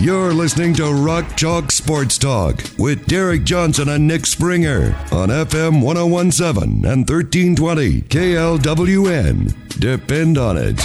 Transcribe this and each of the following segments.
You're listening to Rock Chalk Sports Talk with Derek Johnson and Nick Springer on FM 1017 and 1320 KLWN. Depend on it.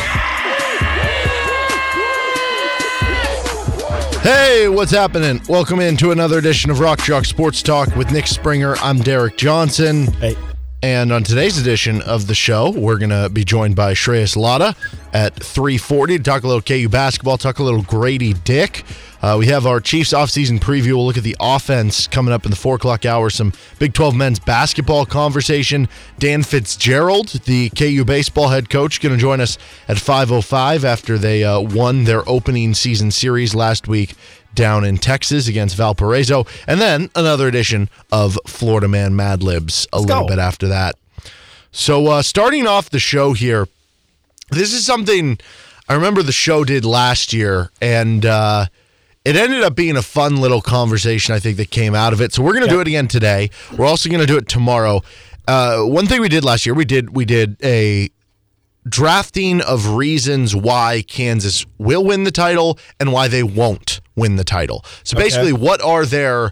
Hey, what's happening? Welcome into another edition of Rock Chalk Sports Talk with Nick Springer. I'm Derek Johnson. Hey. And on today's edition of the show, we're going to be joined by Shreyas Laddha at 340 to talk a little KU basketball, talk a little Grady Dick. Uh, we have our Chiefs offseason preview. We'll look at the offense coming up in the 4 o'clock hour, some Big 12 men's basketball conversation. Dan Fitzgerald, the KU baseball head coach, going to join us at 5.05 after they uh, won their opening season series last week down in Texas against Valparaiso. And then another edition of Florida Man Mad Libs a little go. bit after that. So, uh, starting off the show here, this is something I remember the show did last year, and uh, it ended up being a fun little conversation, I think, that came out of it. So, we're going to do it again today. We're also going to do it tomorrow. Uh, one thing we did last year, we did we did a drafting of reasons why Kansas will win the title and why they won't win the title. So basically, what are their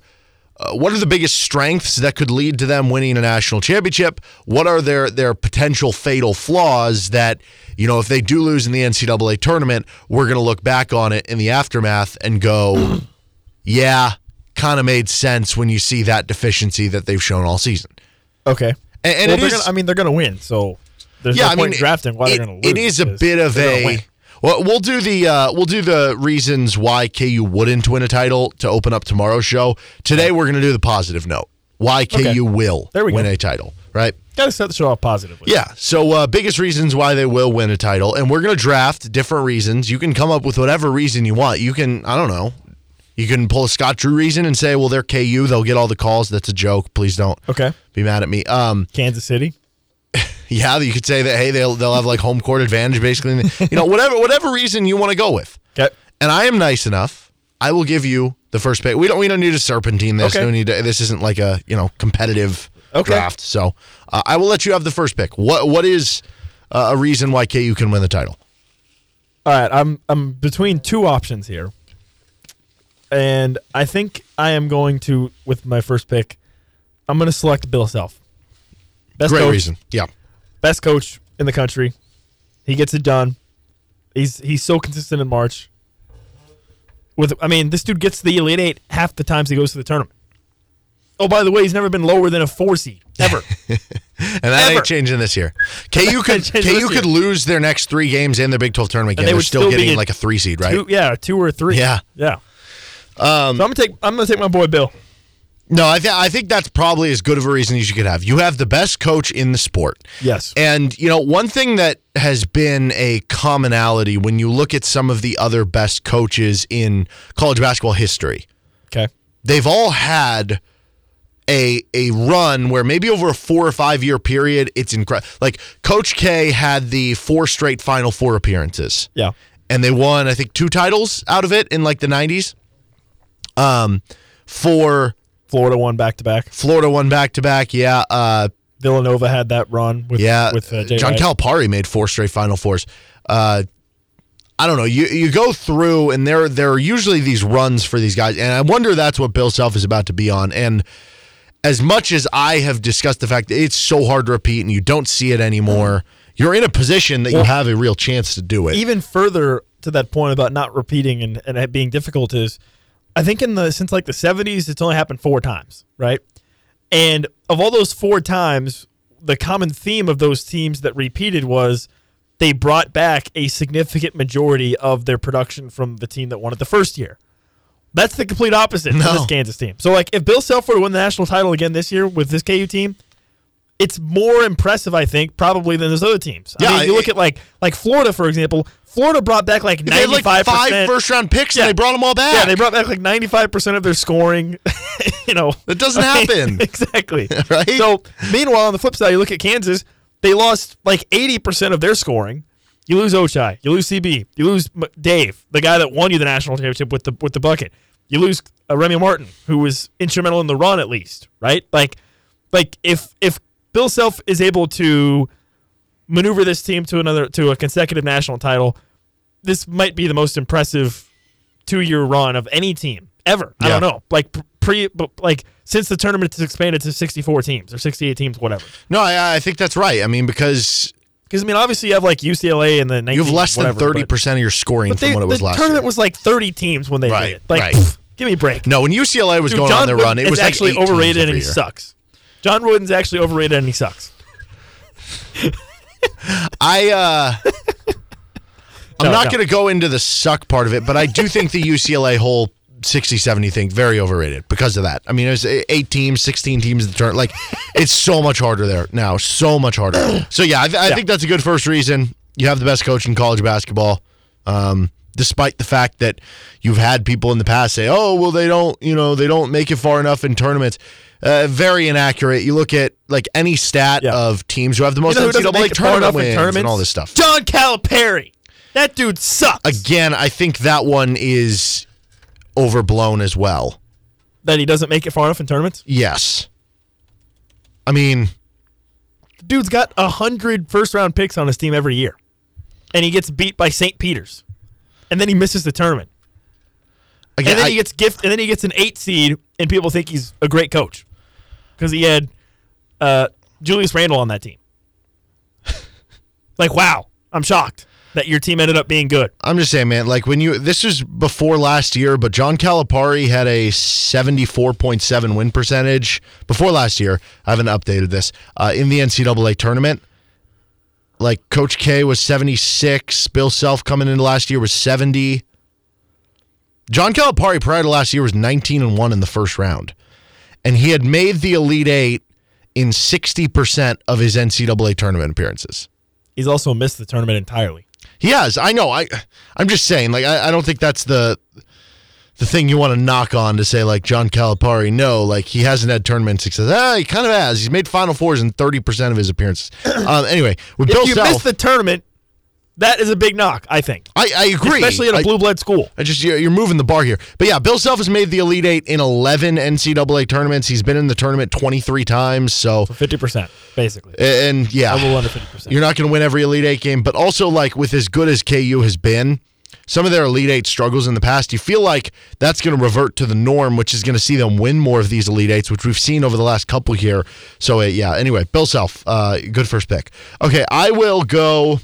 uh, what are the biggest strengths that could lead to them winning a national championship? What are their their potential fatal flaws that you know if they do lose in the NCAA tournament, we're going to look back on it in the aftermath and go, yeah, kind of made sense when you see that deficiency that they've shown all season. Okay. And, and well, it is- gonna, I mean, they're going to win, so there's yeah, no I point mean, in drafting why it, they're going to lose. It is a bit of a. Well, we'll do the uh, we'll do the reasons why KU wouldn't win a title to open up tomorrow's show. Today we're going to do the positive note. Why KU Okay. will win go. a title, right? Got to set the show off positively. Yeah. So uh, biggest reasons why they will win a title, and we're going to draft different reasons. You can come up with whatever reason you want. You can I don't know. You can pull a Scott Drew reason and say, well, they're KU. They'll get all the calls. That's a joke. Please don't Okay. be mad at me. Um, Kansas City. Yeah, you could say that. Hey, they'll they'll have like home court advantage, basically. You know, whatever whatever reason you want to go with. Okay. And I am nice enough. I will give you the first pick. We don't we don't need to serpentine this. Okay. No need to, this isn't like a you know competitive Okay. draft. So uh, I will let you have the first pick. What what is uh, a reason why KU can win the title? All right. I'm I'm between two options here, and I think I am going to with my first pick. I'm going to select Bill Self. Best Great coach, reason. Yeah. Best coach in the country. He gets it done. He's he's so consistent in March. With I mean, this dude gets to the Elite Eight half the times he goes to the tournament. Oh, by the way, he's never been lower than a four seed ever. And that Ever. ain't changing this year. KU could KU could lose their next three games in the Big 12 tournament game. And they They're still, still getting like a three seed, right? two, yeah, two or three. Yeah. yeah. Um, so I'm gonna take I'm gonna take my boy Bill. No, I, th- I think that's probably as good of a reason as you could have. You have the best coach in the sport. Yes. And, you know, one thing that has been a commonality when you look at some of the other best coaches in college basketball history, Okay. they've all had a a run where maybe over a four or five year period, it's incredible. Like Coach K had the four straight Final Four appearances Yeah. and they won I think two titles out of it in like the 90s. Um for Florida won back to back. Florida won back to back. Yeah, uh Villanova had that run with yeah. with uh, John Wright. Calipari made four straight Final Fours. Uh I don't know. You you go through and there there are usually these runs for these guys and I wonder that's what Bill Self is about to be on and as much as I have discussed the fact that it's so hard to repeat and you don't see it anymore, you're in a position that you have a real chance to do it. Even further to that point about not repeating and, and it being difficult is, I think in the since like the 70s, it's only happened four times, right? And of all those four times, the common theme of those teams that repeated was they brought back a significant majority of their production from the team that won it the first year. That's the complete opposite No. of this Kansas team. So, like, if Bill Self were to win the national title again this year with this KU team, it's more impressive, I think, probably than those other teams. I Yeah, mean, you look at like like Florida, for example. Florida brought back like ninety like five five percent. first round picks Yeah. and they brought them all back. Yeah, they brought back like ninety five percent of their scoring. you know, That doesn't I mean, happen. exactly. Right? So meanwhile, on the flip side, you look at Kansas. They lost like eighty percent of their scoring. You lose Ochai. You lose CB. You lose Dave, the guy that won you the national championship with the with the bucket. You lose uh, Remy Martin, who was instrumental in the run at least, right? Like, like if if Bill Self is able to maneuver this team to another to a consecutive national title, this might be the most impressive two year run of any team ever. I don't know, like pre, like since the tournament has expanded to sixty four teams or sixty eight teams, whatever. no, I, I think that's right. I mean, because Because I mean, obviously you have like UCLA and the 19, you have less than thirty percent of your scoring But from they, what it was the last tournament year. was like thirty teams when they Right, did it. Like, right. pff, give me a break. no, when UCLA was Dude, going John on their run, it was like actually teams overrated and he year. sucks. John Wooden's actually overrated and he sucks. I uh I'm No, not no. going to go into the suck part of it, but I do think the UCLA whole 60 70 thing very overrated because of that. I mean, it was eight teams, 16 teams in the turn. Like, it's so much harder there now, so much harder. So, yeah, I, th- I Yeah. think that's a good first reason. You have the best coach in college basketball. Um, despite the fact that you've had people in the past say, "Oh, well, they don't, you know, they don't make it far enough in tournaments." Uh, very inaccurate. You look at like any stat Yeah. of teams who have the most You know NCAA make it far tournament wins tournaments? and all this stuff. John Calipari. That dude sucks. Again, I think that one is overblown as well. that he doesn't make it far enough in tournaments. Yes. I mean, The dude's got a hundred first round picks on his team every year, and he gets beat by St. Peter's, and then he misses the tournament, again, and then I- he gets gift, and then he gets an eight seed, and people think he's a great coach because he had uh, Julius Randle on that team. like, wow, I'm shocked that your team ended up being good. I'm just saying, man, like when you, this was before last year, but John Calipari had a 74.7 win percentage before last year. I haven't updated this uh, in the NCAA tournament. Like Coach K was 76. Bill Self coming into last year was 70. John Calipari prior to last year was 19 and 1 in the first round. And he had made the Elite Eight in 60% of his NCAA tournament appearances. He's also missed the tournament entirely. He has. I know. I I'm just saying. Like I, I don't think that's the the thing you want to knock on to say like John Calipari. No, like he hasn't had tournament success. Ah, he kind of has. He's made Final Fours in thirty percent of his appearances. Um, anyway, with Bill you Self, miss the tournament, that is a big knock. I think, I, I agree. especially at a I- blue blood school. I just you're, you're moving the bar here, but yeah, Bill Self has made the Elite Eight in 11 NCAA tournaments. He's been in the tournament 23 times. So, Fifty percent, basically. and yeah, A little under 50%. You're not going to win every Elite Eight game, but also like with as good as KU has been, some of their Elite Eight struggles in the past, you feel like that's going to revert to the norm, which is going to see them win more of these Elite Eights, which we've seen over the last couple here. So uh, yeah. Anyway, Bill Self, uh, good first pick. Okay, I will go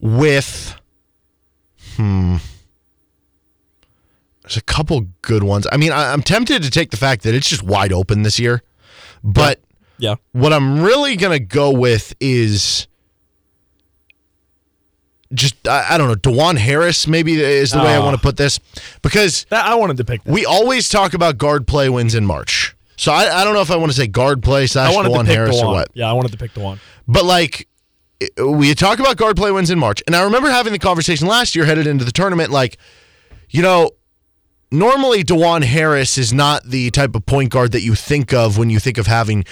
with. Hmm. There's a couple good ones. I mean, I, I'm tempted to take the fact that it's just wide open this year, but Yeah. what I'm really gonna go with is just I, I don't know Dajuan Harris maybe is the way I Oh. want to put this because That I wanted to pick we always talk about guard play wins in March. So I, I don't know if I want to say guard play slash Dajuan Harris the or what, Yeah, I wanted to pick the one. but like we talk about guard play wins in March, and I remember having the conversation last year headed into the tournament like you know normally Dajuan Harris is not the type of point guard that you think of when you think of having,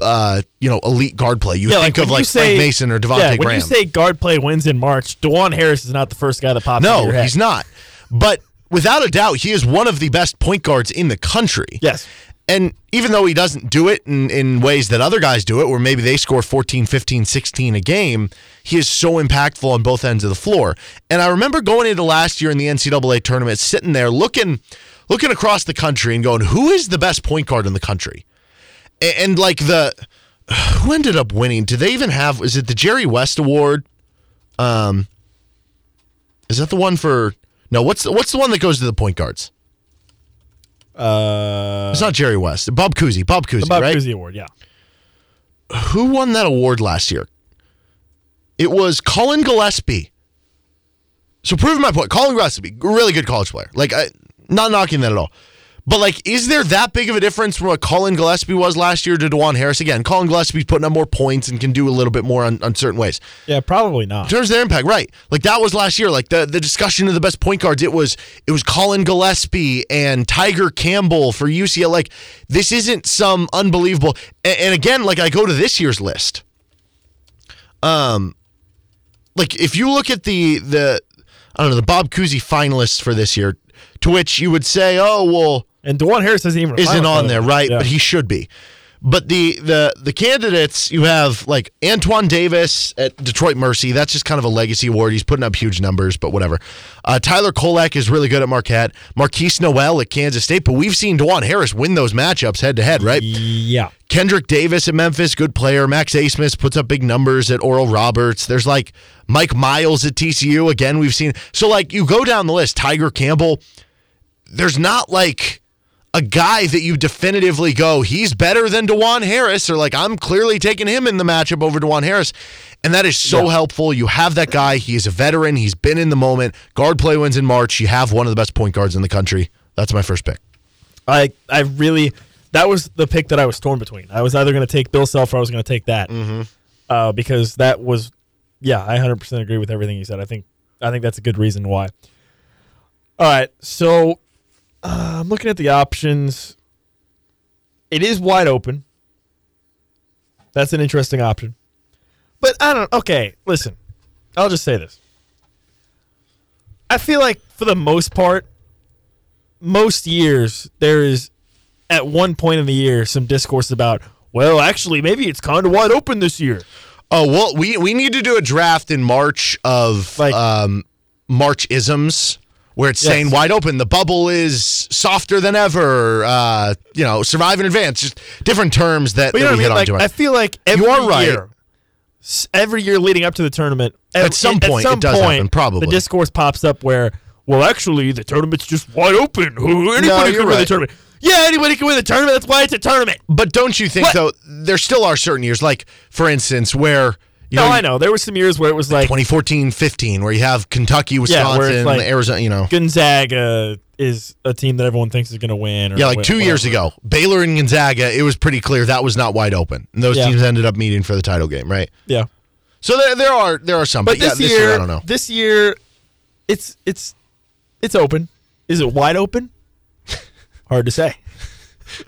uh, you know, elite guard play. You Yeah, think like of when like Frank Mason or Devonte' yeah, when Graham. you say guard play wins in March, Dajuan Harris is not the first guy that pops no, he's not. But without a doubt, he is one of the best point guards in the country. Yes. And even though he doesn't do it in, in ways that other guys do it, where maybe they score 14, 15, 16 a game, he is so impactful on both ends of the floor. And I remember going into last year in the NCAA tournament, sitting there looking looking across the country and going, who is the best point guard in the country? A- And, like the who ended up winning? Did they even have is it the Jerry West Award? Um is that the one for no, what's the, what's the one that goes to the point guards? Uh, It's not Jerry West. Bob Cousy. Bob Cousy, Bob right? Cousy Award, yeah. Who won that award last year? It was Collin Gillespie. So proving my point, Collin Gillespie, really good college player. Like, I, not knocking that at all. But like, is there that big of a difference from what Collin Gillespie was last year to Dajuan Harris? Again, Collin Gillespie's putting up more points and can do a little bit more on, on certain ways. Yeah, probably not. In terms of their impact, right? Like that was last year. Like the, the discussion of the best point guards, it was it was Collin Gillespie and Tiger Campbell for UCLA. Like this isn't some unbelievable. And, and again, like I go to this year's list. Um, like if you look at the the I don't know the Bob Cousy finalists for this year, to which you would say, oh well, And Dajuan Harris isn't even isn't on there, right? Yeah. But he should be. But the the the candidates you have like Antoine Davis at Detroit Mercy. That's just kind of a legacy award. He's putting up huge numbers, but whatever. Uh, Tyler Kolek is really good at Marquette. Markquis Nowell at Kansas State. But we've seen Dajuan Harris win those matchups head to head, right? yeah. Kendric Davis at Memphis, good player. Max Abmas puts up big numbers at Oral Roberts. There's like Mike Miles at TCU. Again, we've seen. So, like, you go down the list, Tiger Campbell, there's not like a guy that you definitively go, he's better than Dajuan Harris, or like, I'm clearly taking him in the matchup over Dajuan Harris. And that is so helpful. You have that guy. He is a veteran. He's been in the moment. Guard play wins in March. You have one of the best point guards in the country. That's my first pick. I I really that was the pick that I was torn between. I was either going to take Bill Self or I was going to take that Mm-hmm. uh, because that was yeah I 100 percent agree with everything you said. I think I think that's a good reason why. All right, so uh, I'm looking at the options. It is wide open. That's an interesting option, but I don't. Okay, listen, I'll just say this. I feel like for the most part, most years there is at one point in the year some discourse about well actually maybe it's kind of wide open this year Oh well, we we need to do a draft in March of Like- um, March isms where it's Yes. saying wide open. The bubble is softer than ever. Uh, you know, survive in advance. Just different terms that, that we I hit mean on like i feel like every You are right. year every year leading up to the tournament At some point, it does happen, probably. the discourse pops up where well actually the tournament's just wide open anybody you're can win the tournament yeah anybody can win the tournament that's why it's a tournament but don't you think What? though? There still are certain years, like for instance, where you no know, i know there were some years where it was like 2014, 15, where you have Kentucky, Yeah, Wisconsin, it's like- Arizona. You know, gonzaga is a team that everyone thinks is going to win or yeah, like two years ago, Baylor and Gonzaga. It was pretty clear that was not wide open, and those Yeah. teams ended up meeting for the title game, right? yeah So there, there are there are some, But but, yeah, this, this year, year I don't know. This year, it's it's it's open. Is it wide open? Hard to say.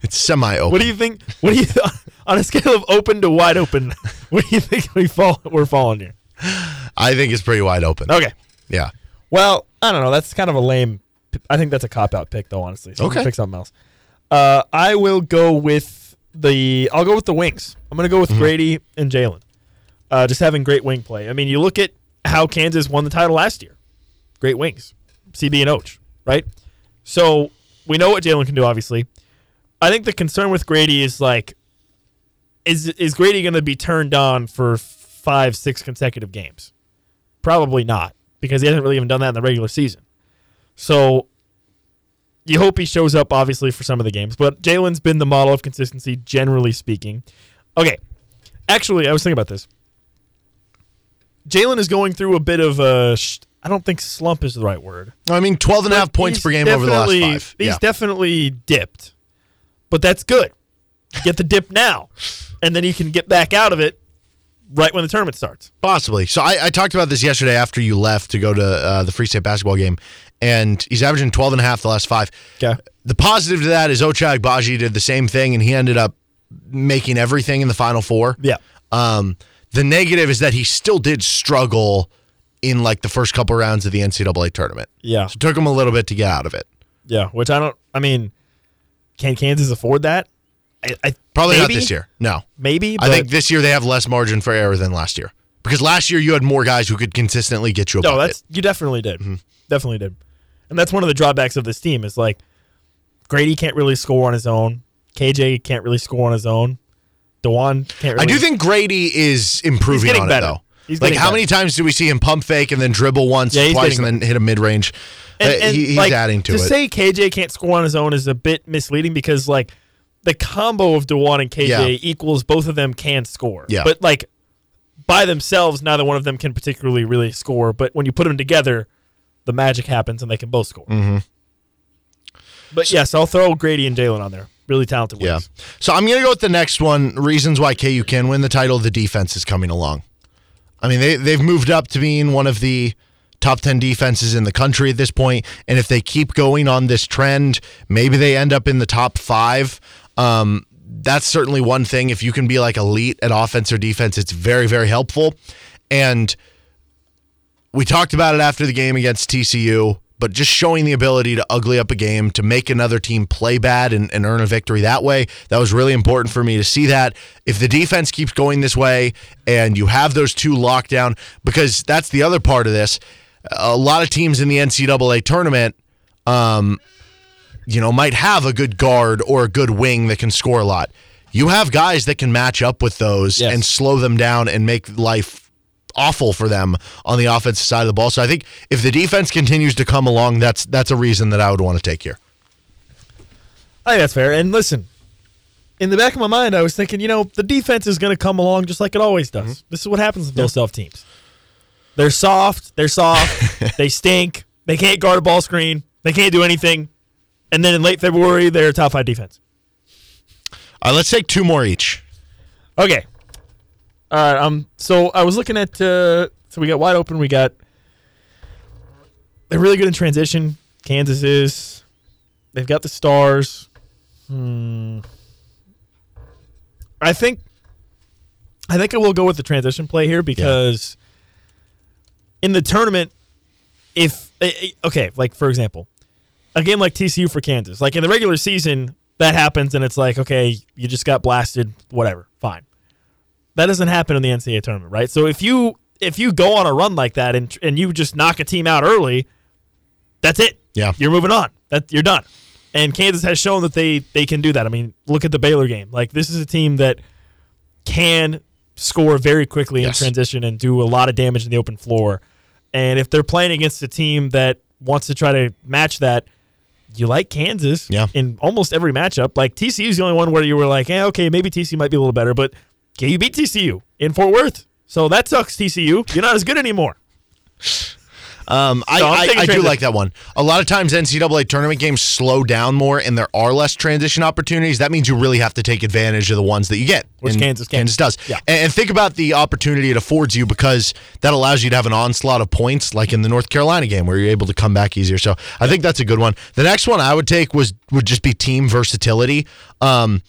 It's semi open. What do you think? What do you on a scale of open to wide open? What do you think we fall? We're falling here. I think it's pretty wide open. Okay. Yeah. Well, I don't know. That's kind of a lame. I think that's a cop out pick, though. Honestly, so Okay. pick something else. Uh, I will go with the. I'll go with the wings. I'm going to go with Mm-hmm. Grady and Jalen. Uh, just having great wing play. I mean, you look at how Kansas won the title last year. Great wings, CB and Och, right? So we know what Jalen can do. Obviously, I think the concern with Grady is like, is is Grady going to be turned on for five, six consecutive games? Probably not, because he hasn't really even done that in the regular season. So you hope he shows up, obviously, for some of the games. But Jalen's been the model of consistency, generally speaking. Okay. Actually, I was thinking about this. Jalen is going through a bit of a. Sh- I don't think slump is the right word. I mean, 12 and a half points per game over the last five. He's Yeah. definitely dipped, but that's good. Get the dip now, and then you can get back out of it right when the tournament starts. Possibly. So I, I talked about this yesterday after you left to go to uh, the Free State basketball game, and he's averaging 12 and a half the last five. Okay. The positive to that is Ochai Agbaji did the same thing, and he ended up making everything in the Final Four. Yeah. Um, the negative is that he still did struggle in like the first couple rounds of the NCAA tournament. Yeah. So it took him a little bit to get out of it. Yeah. Which I don't. I mean, can Kansas afford that? I, I Probably not this year. No. Maybe. I think this year they have less margin for error than last year. Because last year you had more guys who could consistently get you a No, bucket. that's you definitely did. Mm-hmm. Definitely did. And that's one of the drawbacks of this team is like Grady can't really score on his own. KJ can't really score on his own. Dajuan can't really I do think Grady is improving getting on better. it though. He's like how better. many times do we see him pump fake and then dribble once, Yeah, twice, and then hit a mid range? And, and, he, he's like, adding to, to it. say KJ can't score on his own is a bit misleading because like the combo of Dajuan and KJ Yeah. equals both of them can score. Yeah. But like by themselves, neither one of them can particularly really score. But when you put them together, the magic happens and they can both score. Mm-hmm. But yes, I'll throw Grady and Jalen on there. Really talented Yeah. So I'm going to go with the next one. Reasons why KU can win the title. The defense is coming along. I mean, they, they've moved up to being one of the top 10 defenses in the country at this point. And if they keep going on this trend, maybe they end up in the top five. Um, that's certainly one thing. If you can be like elite at offense or defense, it's very, very helpful. And we talked about it after the game against TCU, but just showing the ability to ugly up a game, to make another team play bad and, and earn a victory that way, that was really important for me to see that. If the defense keeps going this way and you have those two locked down, because that's the other part of this, a lot of teams in the NCAA tournament, um, you know, might have a good guard or a good wing that can score a lot. You have guys that can match up with those Yes. and slow them down and make life awful for them on the offensive side of the ball. So I think if the defense continues to come along, that's that's a reason that I would want to take here. I think that's fair. And listen, in the back of my mind, I was thinking, you know, the defense is going to come along just like it always does. Mm-hmm. This is what happens with those self teams. They're soft. They're soft. they stink. They can't guard a ball screen. They can't do anything. And then in late February, they're a top five defense. Uh, let's take two more each. Okay. All right. Um. So I was looking at. Uh, so we got wide open. We got. They're really good in transition. Kansas is. They've got the stars. Hmm. I think. I think I will go with the transition play here because. In the tournament, if eh, eh, okay, like for example, a game like TCU for Kansas, like in the regular season, that happens and it's like, okay, you just got blasted, whatever, fine. That doesn't happen in the NCAA tournament, right? So if you if you go on a run like that and and you just knock a team out early, that's it. Yeah. you're moving on. That you're done. And Kansas has shown that they they can do that. I mean, look at the Baylor game. Like this is a team that can score very quickly Yes. in transition and do a lot of damage in the open floor. And if they're playing against a team that wants to try to match that, you like Kansas Yeah. in almost every matchup. Like TCU is the only one where you were like, eh, okay, maybe TCU might be a little better, but you beat TCU in Fort Worth. So that sucks, TCU. You're not as good anymore. Um, I, I'm I, do like that one. A lot of times NCAA tournament games slow down more and there are less transition opportunities. That means you really have to take advantage of the ones that you get. Which And Kansas. Kansas does. Yeah. And, and think about the opportunity it affords you because that allows you to have an onslaught of points like in the North Carolina game where you're able to come back easier. So I think that's a good one. The next one I would take was would just be team versatility. Um,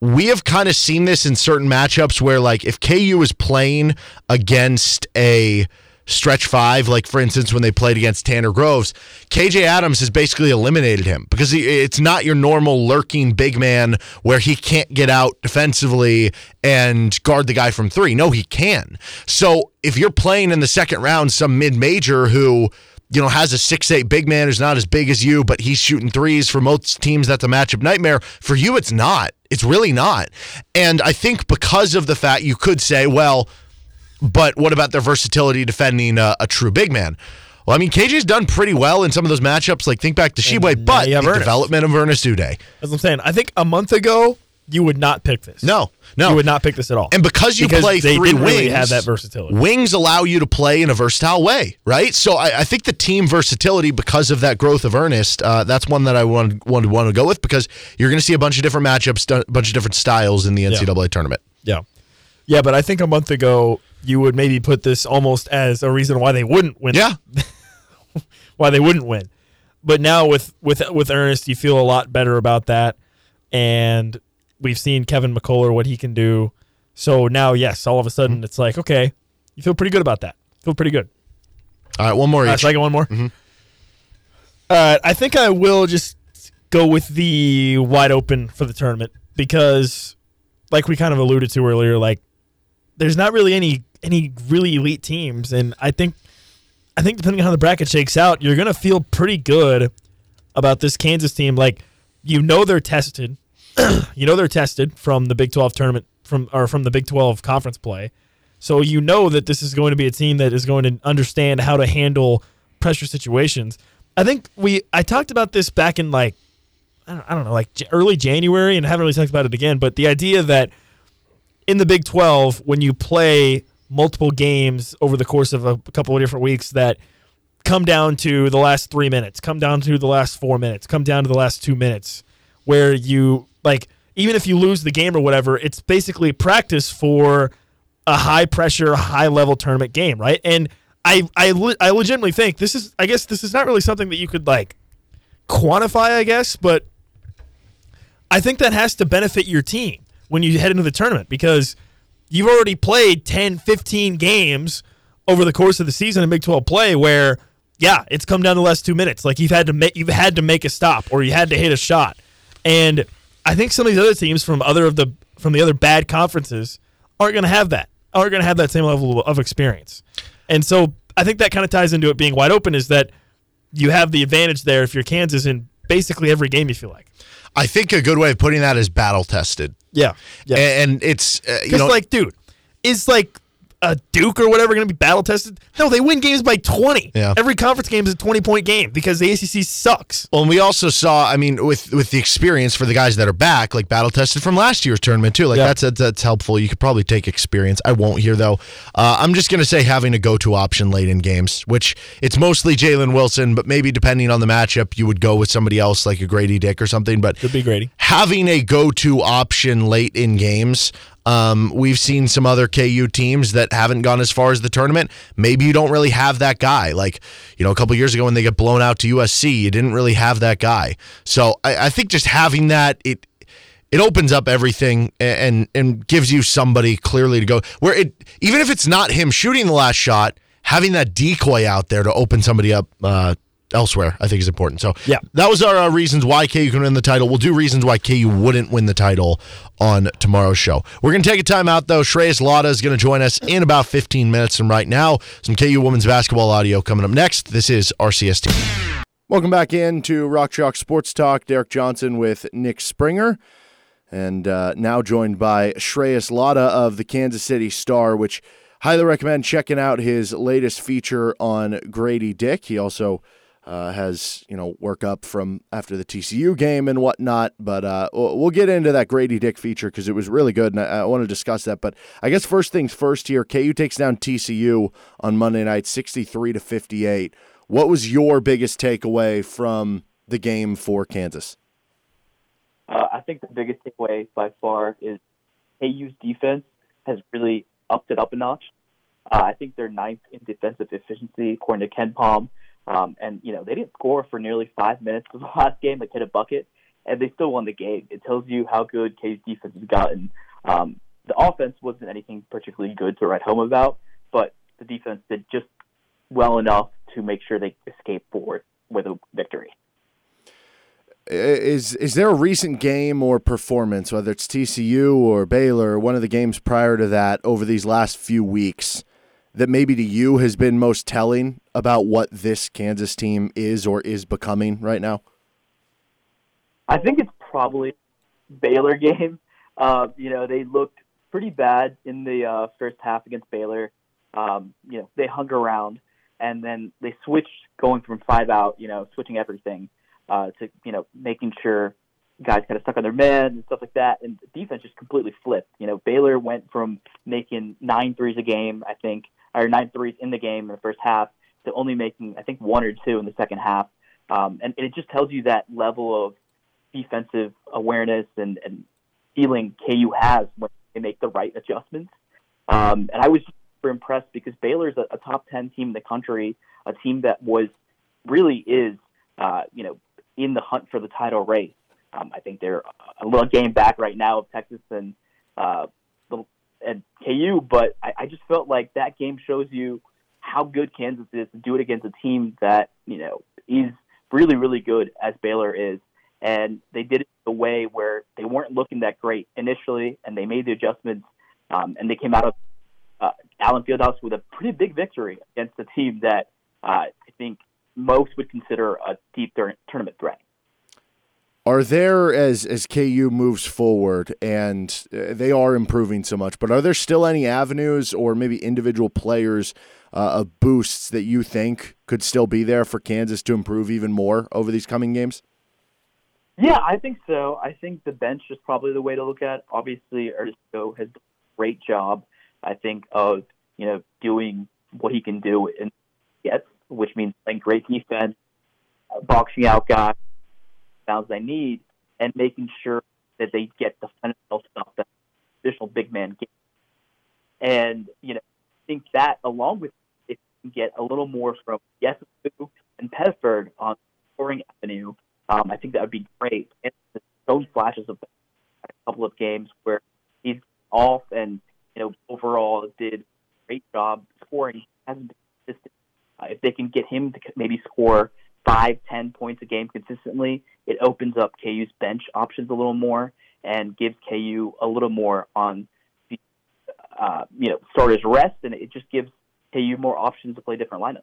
we have kind of seen this in certain matchups where like if KU is playing against a stretch five, like for instance when they played against Tanner Groves, KJ Adams has basically eliminated him because it's not your normal lurking big man where he can't get out defensively and guard the guy from three. No, he can. So if you're playing in the second round some mid major who you know, has a six eight big man who's not as big as you, but he's shooting threes. For most teams, that's a matchup nightmare. For you, it's not. It's really not. And I think because of the fact you could say, well, but what about their versatility defending a, a true big man? Well, I mean, KJ's done pretty well in some of those matchups. Like think back to Sheboy, but the Ernest. development of Ernest Udeh. What I'm saying. I think a month ago you would not pick this. No, no, you would not pick this at all. And because you Because play they three wings, really have that versatility. Wings allow you to play in a versatile way, right? So I, I think the team versatility, because of that growth of Ernest, uh, that's one that I want, want, want to go with because you're going to see a bunch of different matchups, a bunch of different styles in the NCAA tournament. Yeah. Yeah, but I think a month ago you would maybe put this almost as a reason why they wouldn't win. Yeah, Why they wouldn't win. But now with with with Ernest, you feel a lot better about that. And we've seen Kevin McCullar what he can do. So now, yes, all of a sudden mm-hmm. it's like, okay, you feel pretty good about that. Feel pretty good. all right, one more Uh, each. should I get one more? All right, I think I will just go with the wide open for the tournament because, like we kind of alluded to earlier, like there's not really any any really elite teams, and I think I think depending on how the bracket shakes out, you're gonna feel pretty good about this Kansas team. Like you know they're tested, you know they're tested from the Big 12 tournament from or from the Big 12 conference play. So you know that this is going to be a team that is going to understand how to handle pressure situations. I think we I talked about this back in like I don't, I don't know like early January and I haven't really talked about it again, but the idea that in the Big 12 when you play multiple games over the course of a couple of different weeks that come down to the last three minutes, come down to the last four minutes, come down to the last two minutes, where you like even if you lose the game or whatever, it's basically practice for a high pressure, high level tournament game, right? And I I I legitimately think this is I guess this is not really something that you could like quantify, I guess, but I think that has to benefit your team when you head into the tournament because you've already played 10, 15 games over the course of the season in Big 12 play where yeah, it's come down the last 2 minutes. Like you've had to make you've had to make a stop or you had to hit a shot. And I think some of these other teams from other of the from the other bad conferences aren't going to have that. Aren't going to have that same level of experience. And so I think that kind of ties into it being wide open is that you have the advantage there if you're Kansas in basically every game you feel like. I think a good way of putting that is battle tested. Yeah. Yeah. And it's uh, you know like, dude, is like a Duke or whatever going to be battle tested? No, they win games by 20. Yeah. Every conference game is a 20 point game because the ACC sucks. Well, and we also saw, I mean, with with the experience for the guys that are back, like battle tested from last year's tournament too. Like Yeah. that's, that's helpful. You could probably take experience. I won't here though. Uh, I'm just gonna say having a go to option late in games, which it's mostly Jalen Wilson, but maybe depending on the matchup, you would go with somebody else like a Grady Dick or something. But Could be Grady. having a go-to option late in games. Um, we've seen some other KU teams that haven't gone as far as the tournament. Maybe you don't really have that guy. Like, you know, a couple years ago when they get blown out to USC, you didn't really have that guy. So I, I think just having that, it it opens up everything and and gives you somebody clearly to go where it even if it's not him shooting the last shot, having that decoy out there to open somebody up uh, elsewhere, I think is important. So Yeah. that was our uh, reasons why KU can win the title. We'll do reasons why KU wouldn't win the title on tomorrow's show. We're going to take a time out, though. Shreyas Laddha is going to join us in about 15 minutes from right now. Some KU women's basketball audio coming up next. This is RCST. Welcome back in to Rock Chalk Sports Talk. Derek Johnson with Nick Springer. And uh, now joined by Shreyas Laddha of the Kansas City Star, which highly recommend checking out his latest feature on Grady Dick. He also uh, has, you know, work up from after the TCU game and whatnot. But uh, we'll get into that Grady Dick feature because it was really good, and I, I want to discuss that. But I guess first things first here, KU takes down TCU on Monday night, 63 to 58. What was your biggest takeaway from the game for Kansas? Uh, I think the biggest takeaway by far is KU's defense has really upped it up a notch. Uh, I think they're ninth in defensive efficiency according to KenPom. Um, and you know they didn't score for nearly five minutes of the last game, like hit a bucket, and they still won the game. It tells you how good K's defense has gotten. Um, the offense wasn't anything particularly good to write home about, but the defense did just well enough to make sure they escaped Fort Worth with a victory. Is is there a recent game or performance, whether it's TCU or Baylor or one of the games prior to that, over these last few weeks, that maybe to you has been most telling about what this Kansas team is or is becoming right now? I think it's probably Baylor game. Uh, you know, they looked pretty bad in the uh, first half against Baylor. Um, you know, they hung around, and then they switched going from five out. You know, switching everything uh, to you know making sure guys kind of stuck on their men and stuff like that. And the defense just completely flipped. You know, Baylor went from making nine threes a game, I think, or nine threes in the game in the first half, to only making I think one or two in the second half. Um, and, and it just tells you that level of defensive awareness and, and feeling KU has when they make the right adjustments. Um, and I was super impressed because Baylor's a, a top 10 team in the country, a team that was really is, uh, you know, in the hunt for the title race. Um, I think they're a little game back right now of Texas and, uh, and KU, but I, I just felt like that game shows you how good Kansas is to do it against a team that, you know, is really, really good as Baylor is and they did it the way where they weren't looking that great initially, and they made the adjustments, um, and they came out of uh, Allen Fieldhouse with a pretty big victory against a team that uh, I think most would consider a deep tournament threat. Are there as as KU moves forward and uh, they are improving so much, but are there still any avenues or maybe individual players uh, of boosts that you think could still be there for Kansas to improve even more over these coming games? Yeah, I think so. I think the bench is probably the way to look at. Obviously, Ernesto has done a great job. I think of you know doing what he can do and gets which means playing great defense, boxing out guys, downs they need, and making sure that they get the fundamental stuff that traditional big man gets. And you know, I think that along with if you can get a little more from Yesufu and Pettiford on scoring avenue, um, I think that would be great. And those flashes of a couple of games where he's off and you know overall did a great job scoring. Hasn't been consistent. Uh, if they can get him to maybe score five, ten points a game consistently, it opens up KU's bench options a little more and gives KU a little more on uh, you know starters rest, and it just gives KU more options to play different lineups.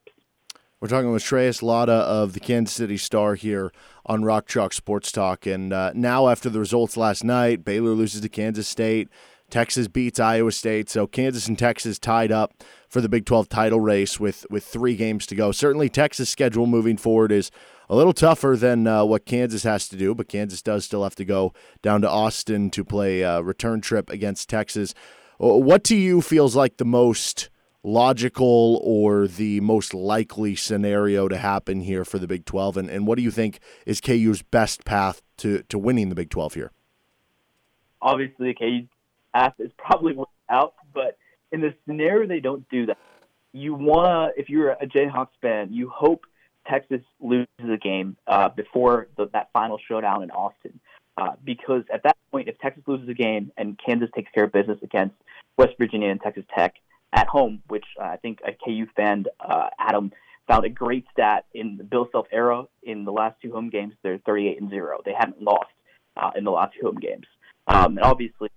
We're talking with Shreyas Laddha of the Kansas City Star here on Rock Chalk Sports Talk. And uh, now, after the results last night, Baylor loses to Kansas State. Texas beats Iowa State. So Kansas and Texas tied up for the Big 12 title race with, with three games to go. Certainly, Texas' schedule moving forward is a little tougher than uh, what Kansas has to do, but Kansas does still have to go down to Austin to play a return trip against Texas. What to you feels like the most logical or the most likely scenario to happen here for the Big 12? And, and what do you think is KU's best path to, to winning the Big 12 here? Obviously, KU's path is probably out, but in the scenario they don't do that, you want to, if you're a Jayhawks fan, you hope Texas loses a game uh, before the, that final showdown in Austin. Uh, because at that point, if Texas loses a game and Kansas takes care of business against West Virginia and Texas Tech, at home, which uh, I think a KU fan, uh, Adam, found a great stat in the Bill Self era. In the last two home games, they're 38 and zero. They haven't lost uh, in the last two home games. Um, and obviously,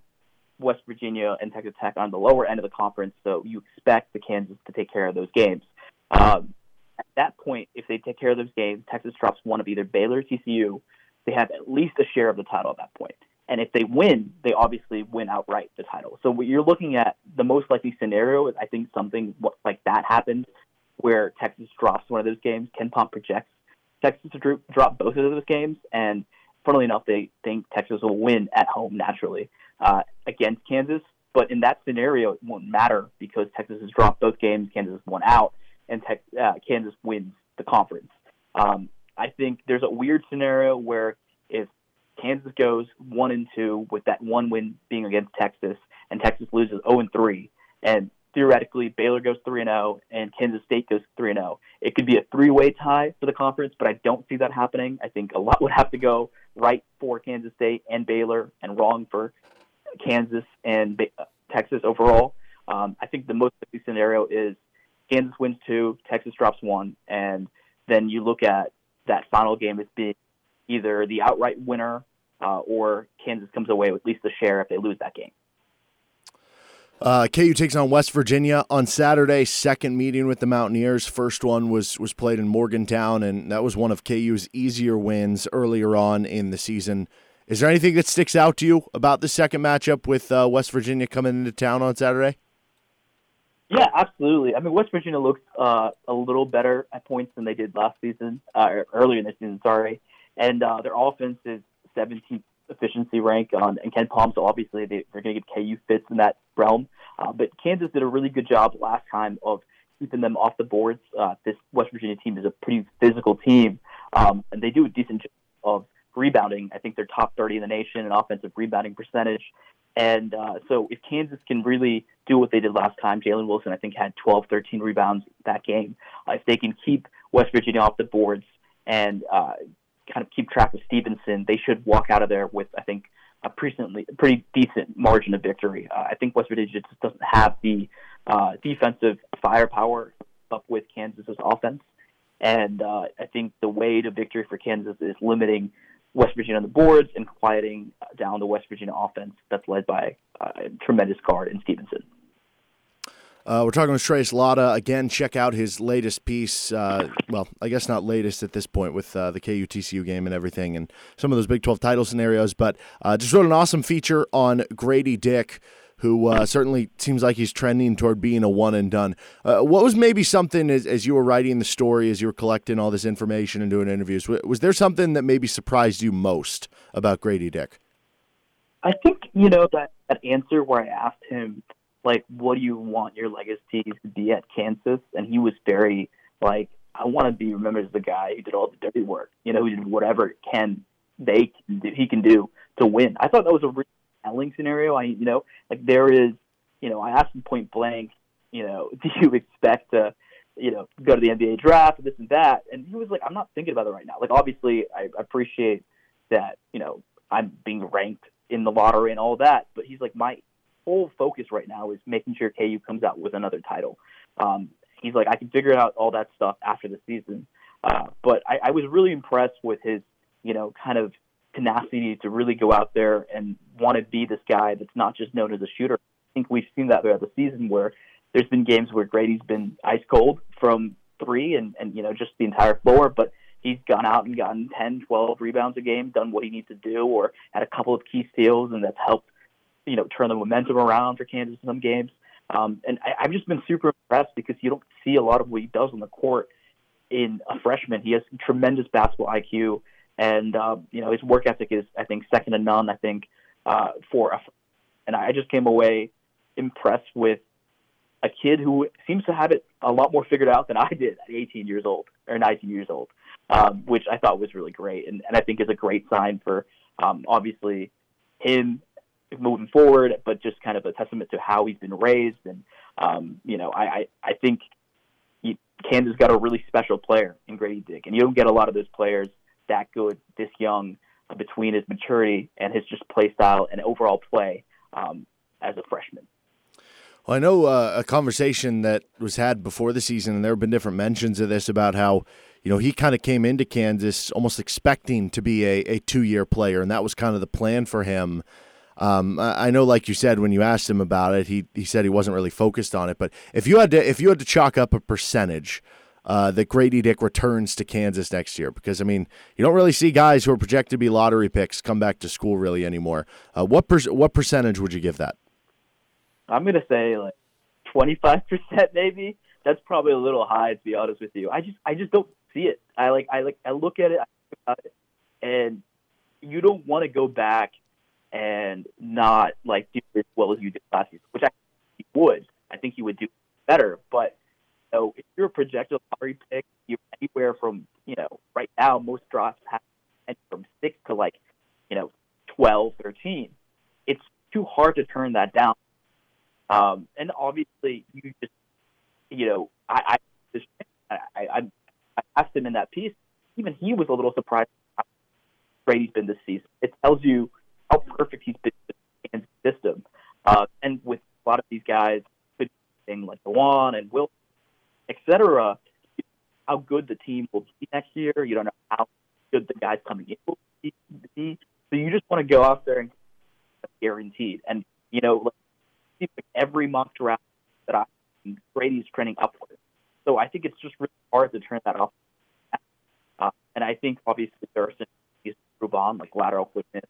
West Virginia and Texas Tech on the lower end of the conference, so you expect the Kansas to take care of those games. Um, at that point, if they take care of those games, Texas drops one of either Baylor or TCU. They have at least a share of the title at that point. And if they win, they obviously win outright the title. So what you're looking at, the most likely scenario is I think something like that happens where Texas drops one of those games. KenPom projects Texas to drop both of those games. And funnily enough, they think Texas will win at home naturally uh, against Kansas. But in that scenario, it won't matter because Texas has dropped both games, Kansas has won out, and Tex- uh, Kansas wins the conference. Um, I think there's a weird scenario where if Kansas goes one and two with that one win being against Texas, and Texas loses 0 and three, and theoretically Baylor goes three and zero, and Kansas State goes three and zero. It could be a three-way tie for the conference, but I don't see that happening. I think a lot would have to go right for Kansas State and Baylor, and wrong for Kansas and uh, Texas overall. Um, I think the most likely scenario is Kansas wins two, Texas drops one, and then you look at that final game as being either the outright winner uh, or Kansas comes away with at least a share if they lose that game. Uh, KU takes on West Virginia on Saturday. Second meeting with the Mountaineers. First one was was played in Morgantown, and that was one of KU's easier wins earlier on in the season. Is there anything that sticks out to you about the second matchup with uh, West Virginia coming into town on Saturday? Yeah, absolutely. I mean, West Virginia looks uh, a little better at points than they did last season, uh, earlier in the season. Sorry, and uh, their offense is 17th efficiency rank on and KenPom, so obviously they, they're going to get KU fits in that realm. Uh, but Kansas did a really good job last time of keeping them off the boards. Uh, this West Virginia team is a pretty physical team, um, and they do a decent job of rebounding. I think they're top 30 in the nation in offensive rebounding percentage. And uh, so if Kansas can really do what they did last time, Jalen Wilson, I think, had 12, 13 rebounds that game. Uh, if they can keep West Virginia off the boards and uh, kind of keep track of Stevenson, they should walk out of there with, I think, a pretty, pretty decent margin of victory. Uh, I think West Virginia just doesn't have the uh, defensive firepower up with Kansas's offense. And uh, I think the way to victory for Kansas is limiting West Virginia on the boards and quieting down the West Virginia offense that's led by uh, a tremendous guard in Stevenson. Uh, we're talking with Shreyas Laddha. Again, check out his latest piece. Uh, well, I guess not latest at this point with uh, the KU TCU game and everything and some of those Big 12 title scenarios, but uh, just wrote an awesome feature on Grady Dick, who uh, certainly seems like he's trending toward being a one and done. Uh, what was maybe something as, as, you were writing the story, as you were collecting all this information and doing interviews, was there something that maybe surprised you most about Grady Dick? I think, you know, that, that answer where I asked him – like, what do you want your legacy to be at Kansas? And he was very like, I want to be remembered as the guy who did all the dirty work. You know, who did whatever can they can do, he can do to win. I thought that was a really telling scenario. I you know like there is you know I asked him point blank. You know, do you expect to you know go to the NBA draft this and that? And he was like, I'm not thinking about it right now. Like obviously I appreciate that you know I'm being ranked in the lottery and all that, but he's like my whole focus right now is making sure KU comes out with another title. Um, he's like, I can figure out all that stuff after the season. Uh, but I, I was really impressed with his, you know, kind of tenacity to really go out there and want to be this guy that's not just known as a shooter. I think we've seen that throughout the season where there's been games where Grady's been ice cold from three and, and you know, just the entire floor, but he's gone out and gotten 10, 12 rebounds a game, done what he needs to do, or had a couple of key steals, and that's helped, you know, turn the momentum around for Kansas in some games. Um, and I, I've just been super impressed because you don't see a lot of what he does on the court in a freshman. He has tremendous basketball IQ, and uh, you know his work ethic is, I think, second to none. I think uh, for a, and I just came away impressed with a kid who seems to have it a lot more figured out than I did at 18 years old or 19 years old, um, which I thought was really great, and, and I think is a great sign for um, obviously him moving forward, but just kind of a testament to how he's been raised. And um, you know, I I, I think he, Kansas got a really special player in Grady Dick, and you don't get a lot of those players that good this young uh, between his maturity and his just play style and overall play um, as a freshman. Well, I know uh, a conversation that was had before the season, and there have been different mentions of this about how you know, he kind of came into Kansas almost expecting to be a, a two year player, and that was kind of the plan for him. Um, I know, like you said, when you asked him about it, he he said he wasn't really focused on it. But if you had to if you had to chalk up a percentage uh, that Grady Dick returns to Kansas next year, because I mean, you don't really see guys who are projected to be lottery picks come back to school really anymore. Uh, what per- what percentage would you give that? I'm gonna say like 25 percent, maybe. That's probably a little high to be honest with you. I just I just don't see it. I like I like I look at it, I it and you don't want to go back and not like do as well as you did last season, which I think he would. I think he would do better. But know, if you're a projected lottery pick, you're anywhere from you know right now most drafts have from six to like you know 12, 13. It's too hard to turn that down. Um, and obviously, you just you know I I, I, I, I asked him in that piece. Even he was a little surprised how great he's been this season. It tells you how perfect he's been in the system. Uh, and with a lot of these guys, like Dajuan and Will, etc., how good the team will be next year. You don't know how good the guys coming in will be. So you just want to go out there and guaranteed. And you know, like, every mock draft that I Grady's trending upward. So I think it's just really hard to turn that off. Uh, and I think obviously there are some things to improve on, like lateral quickness,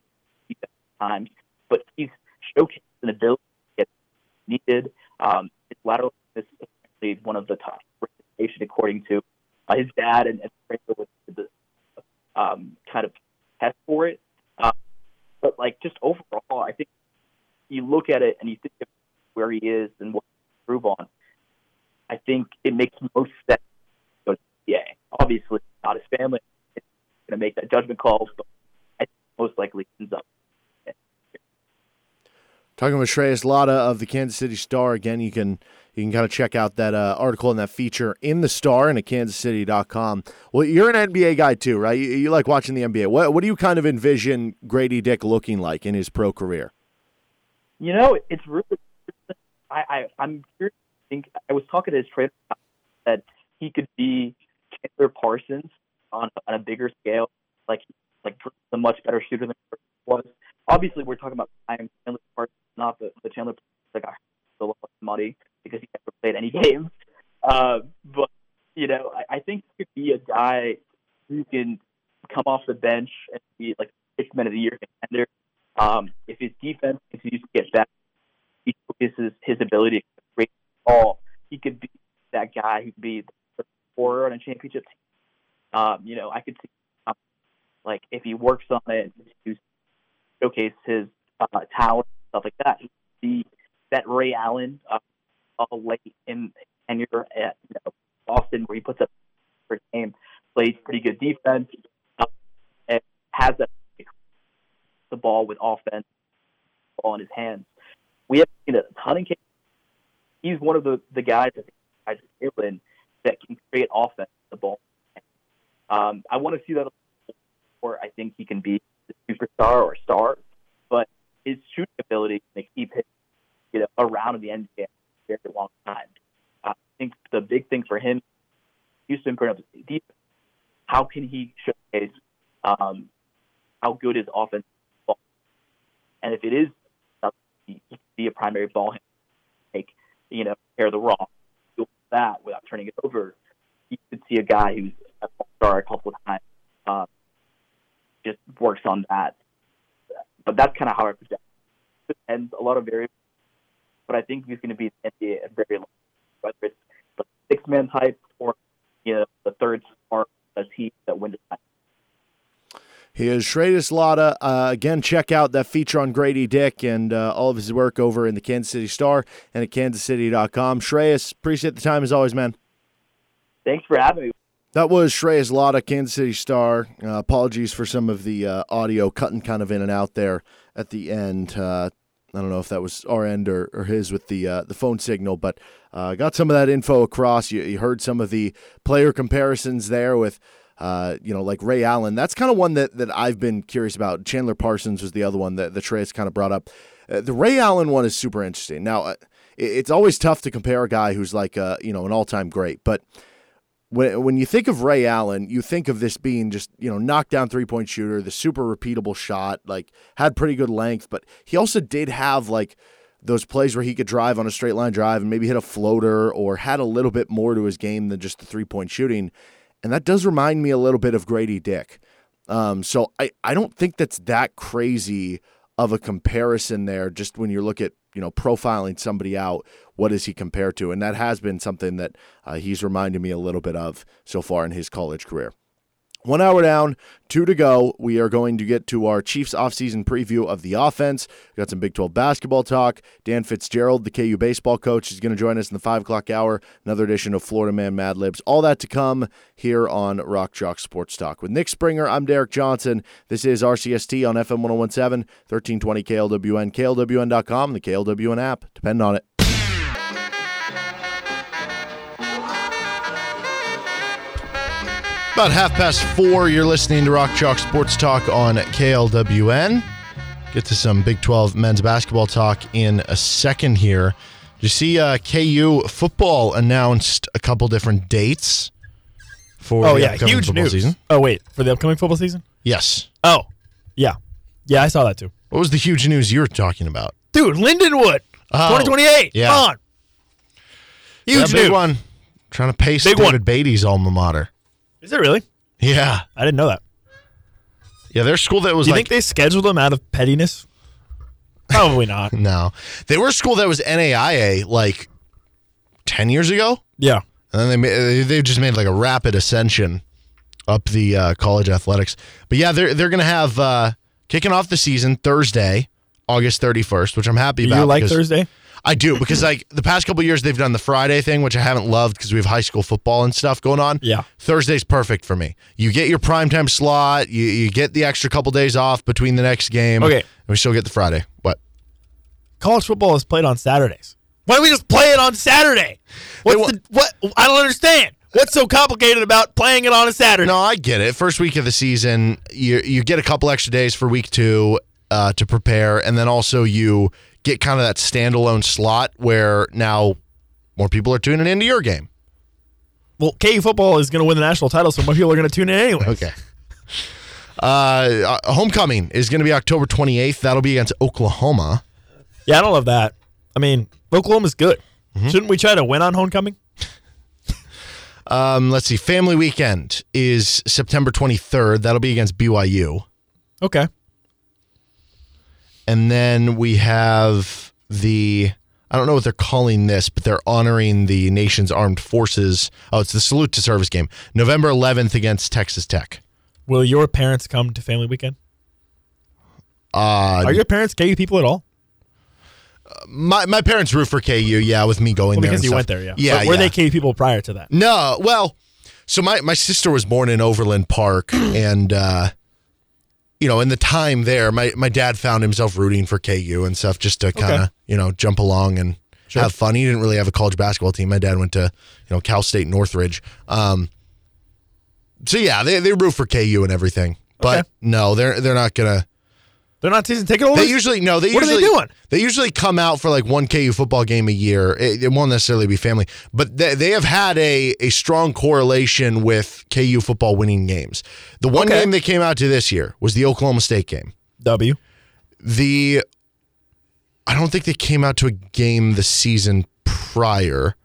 times, but he's showcased an ability to get needed. Um, his lateral is one of the top recommendation according to uh, his dad and, and with the um, kind of test for it. Uh, but like just overall, I think you look at it and you think of where he is and what to improve on. I think it makes most sense to go the NBA. Obviously, not his family is going to make that judgment call, but I think most likely ends up Talking with Shreyas Laddha of the Kansas City Star. Again, you can you can kind of check out that uh, article and that feature in the Star and at kansascity.com. Well, you're an NBA guy too, right? You, you, like watching the NBA. What what do you kind of envision Grady Dick looking like in his pro career? You know, it's really I, I I'm curious. I think I was talking to his trainer that he could be Chandler Parsons on, on a bigger scale, like like a much better shooter than was. Obviously, we're talking about time Chandler Parsons not the, the Chandler like I still love money because he never played any games. Uh, but you know, I, I think he could be a guy who can come off the bench and be like six men of the year contender. Um, if his defense continues to get better, he focuses his ability to create the ball. He could be that guy who could be the scorer on a championship team. Um, you know, I could see like if he works on it showcase his uh, talent stuff like that. The that Ray Allen uh, late in tenure at you know, Boston, where he puts up per game, plays pretty good defense, uh, and has that the ball with offense, in his hands. We have seen a ton of cases. He's one of the, the guys that guys in that can create offense with the ball. Um, I want to see that or I think he can be superstar or star, but his shooting ability can keep him you know, around in the NBA for a very long time. Uh, I think the big thing for him, Houston putting up defense, how can he showcase um, how good his offense is? And if it is, he can be a primary ball handler, make, you know, pair the raw, do that without turning it over. You could see a guy who's a star a couple of times, uh, just works on that. But that's kind of how I project. It depends a lot of variables, but I think he's going to be in the NBA very long, whether it's the six man type or you know the third star as he that wins the he is Shreyas Laddha. Uh, again, check out that feature on Grady Dick and uh, all of his work over in the Kansas City Star and at kansascity.com. Shreyas, appreciate the time as always, man. Thanks for having me. That was Shreyas Laddha, Kansas City Star. Uh, apologies for some of the uh, audio cutting kind of in and out there at the end. Uh, I don't know if that was our end or, or his with the uh, the phone signal, but uh, got some of that info across. You, you, heard some of the player comparisons there with, uh, you know, like Ray Allen. That's kind of one that, that I've been curious about. Chandler Parsons was the other one that the Shreyas kind of brought up. the Ray Allen one is super interesting. Now, it's always tough to compare a guy who's like, a, you know, an all time great, but – when when you think of Ray Allen, you think of this being just you know knockdown three point shooter, the super repeatable shot, like had pretty good length, but he also did have like those plays where he could drive on a straight line drive and maybe hit a floater or had a little bit more to his game than just the three point shooting, and that does remind me a little bit of Grady Dick. Um, so I I don't think that's that crazy of a comparison there. Just when you look at you know profiling somebody out what does he compare to? And that has been something that uh, he's reminded me a little bit of so far in his college career one hour down, two to go. We are going to get to our Chiefs offseason preview of the offense. We got some Big 12 basketball talk. Dan Fitzgerald, the KU baseball coach, is going to join us in the 5 o'clock hour. Another edition of Florida Man Mad Libs. All that to come here on Rock Chalk Sports Talk. With Nick Springer, I'm Derek Johnson. This is RCST on FM 1017, 1320 KLWN, KLWN.com, the KLWN app. Depend on it. About half past four, you're listening to Rock Chalk Sports Talk on KLWN. Get to some Big 12 men's basketball talk in a second here. Did you see uh, KU football announced a couple different dates for oh, the yeah, upcoming huge football news. season? Oh, wait, for the upcoming football season? Yes. Oh, yeah. Yeah, I saw that too. What was the huge news you were talking about? Dude, Lindenwood, Oh, 2028. yeah. Come on. Yeah, Huge big news. one. Trying to pace Big David one. Beaty's alma mater. Is it really? Yeah. I didn't know that. Yeah, their school that was Do you like think they scheduled them out of pettiness? Probably not. no, they were a school that was NAIA like ten years ago, Yeah. and then they made, they just made like a rapid ascension up the uh, college athletics. But yeah, they're they're gonna have uh, kicking off the season Thursday, August thirty first, which I'm happy Do about. you like Thursday? I do because like the past couple years they've done the Friday thing, which I haven't loved because we have high school football and stuff going on. Yeah. Thursday's perfect for me. You get your primetime slot, you, you get the extra couple days off between the next game. Okay. And we still get the Friday. What? College football is played on Saturdays. Why don't we just play it on Saturday? What's wa- the what? I don't understand. What's so complicated about playing it on a Saturday? No, I get it. First week of the season, you you get a couple extra days for week two uh, to prepare, and then also you get kind of that standalone slot where now more people are tuning into your game. Well, KU football is going to win the national title, so more people are going to tune in anyway. Okay. Uh, uh, homecoming is going to be October 28th. That'll be against Oklahoma. Yeah, I don't love that. I mean, Oklahoma's good. Shouldn't we try to win on homecoming? Um, let's see. Family weekend is September 23rd. That'll be against BYU. Okay. And then we have the I don't know what they're calling this, but they're honoring the nation's armed forces. Oh, it's the salute to service game. November 11th against Texas Tech. Will your parents come to family weekend? Uh, Are your parents KU people at all? my my parents root for KU, yeah, with me going Well, there because you stuff. went there, yeah. Yeah, But were yeah. they KU people prior to that? No, well, So my my sister was born in Overland Park, and uh, you know, in the time there, my my dad found himself rooting for KU and stuff just to kind of you know jump along and have fun. He didn't really have a college basketball team. My dad went to you know Cal State Northridge. Um, so yeah, they they root for KU and everything, but Okay. no, they're they're not gonna. They're not season ticket holders. They usually no. They What are they doing? They usually come out for like one KU football game a year. It, it won't necessarily be family, but they, they have had a a strong correlation with KU football winning games. The one Okay. game they came out to this year was the Oklahoma State game. W. The I don't think they came out to a game the season prior.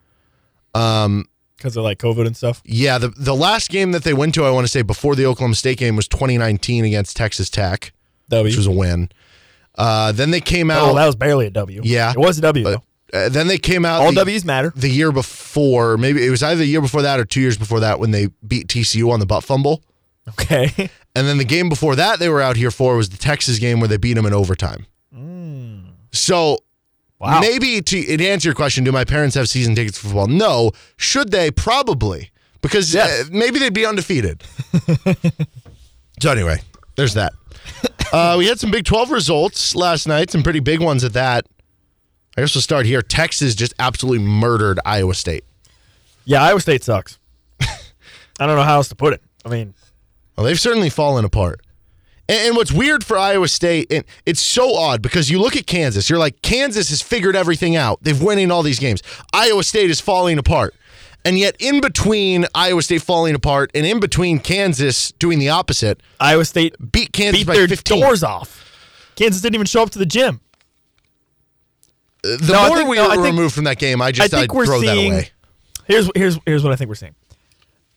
Um, because of like COVID and stuff. Yeah, the the last game that they went to, I want to say before the Oklahoma State game was 2019 against Texas Tech, W. which was a win. Uh, then they came out. oh, that was barely a W. Yeah. it was a W. but, uh, then they came out. All the- W's matter. the year before, maybe it was either the year before that or two years before that when they beat TCU on the butt fumble. Okay. And then the game before that they were out here for was the Texas game where they beat them in overtime. So Wow. maybe to, to answer your question, do my parents have season tickets for football? No. Should they? Probably. Because Yes. uh, maybe they'd be undefeated. so anyway, there's that. Uh, we had some Big 12 results last night, some pretty big ones at that. I guess we'll start here. Texas just absolutely murdered Iowa State. Yeah, Iowa State sucks. I don't know how else to put it. I mean, Well, they've certainly fallen apart. And, and what's weird for Iowa State, and it's so odd because you look at Kansas, you're like, Kansas has figured everything out. They've winning all these games. Iowa State is falling apart. And yet, in between Iowa State falling apart and in between Kansas doing the opposite, Iowa State beat Kansas beat by their 15. doors off. Kansas didn't even show up to the gym. Uh, the No, I more think- we no, were think- removed from that game, I just I think would we're throw seeing- that away. Here's here's here's what I think we're seeing.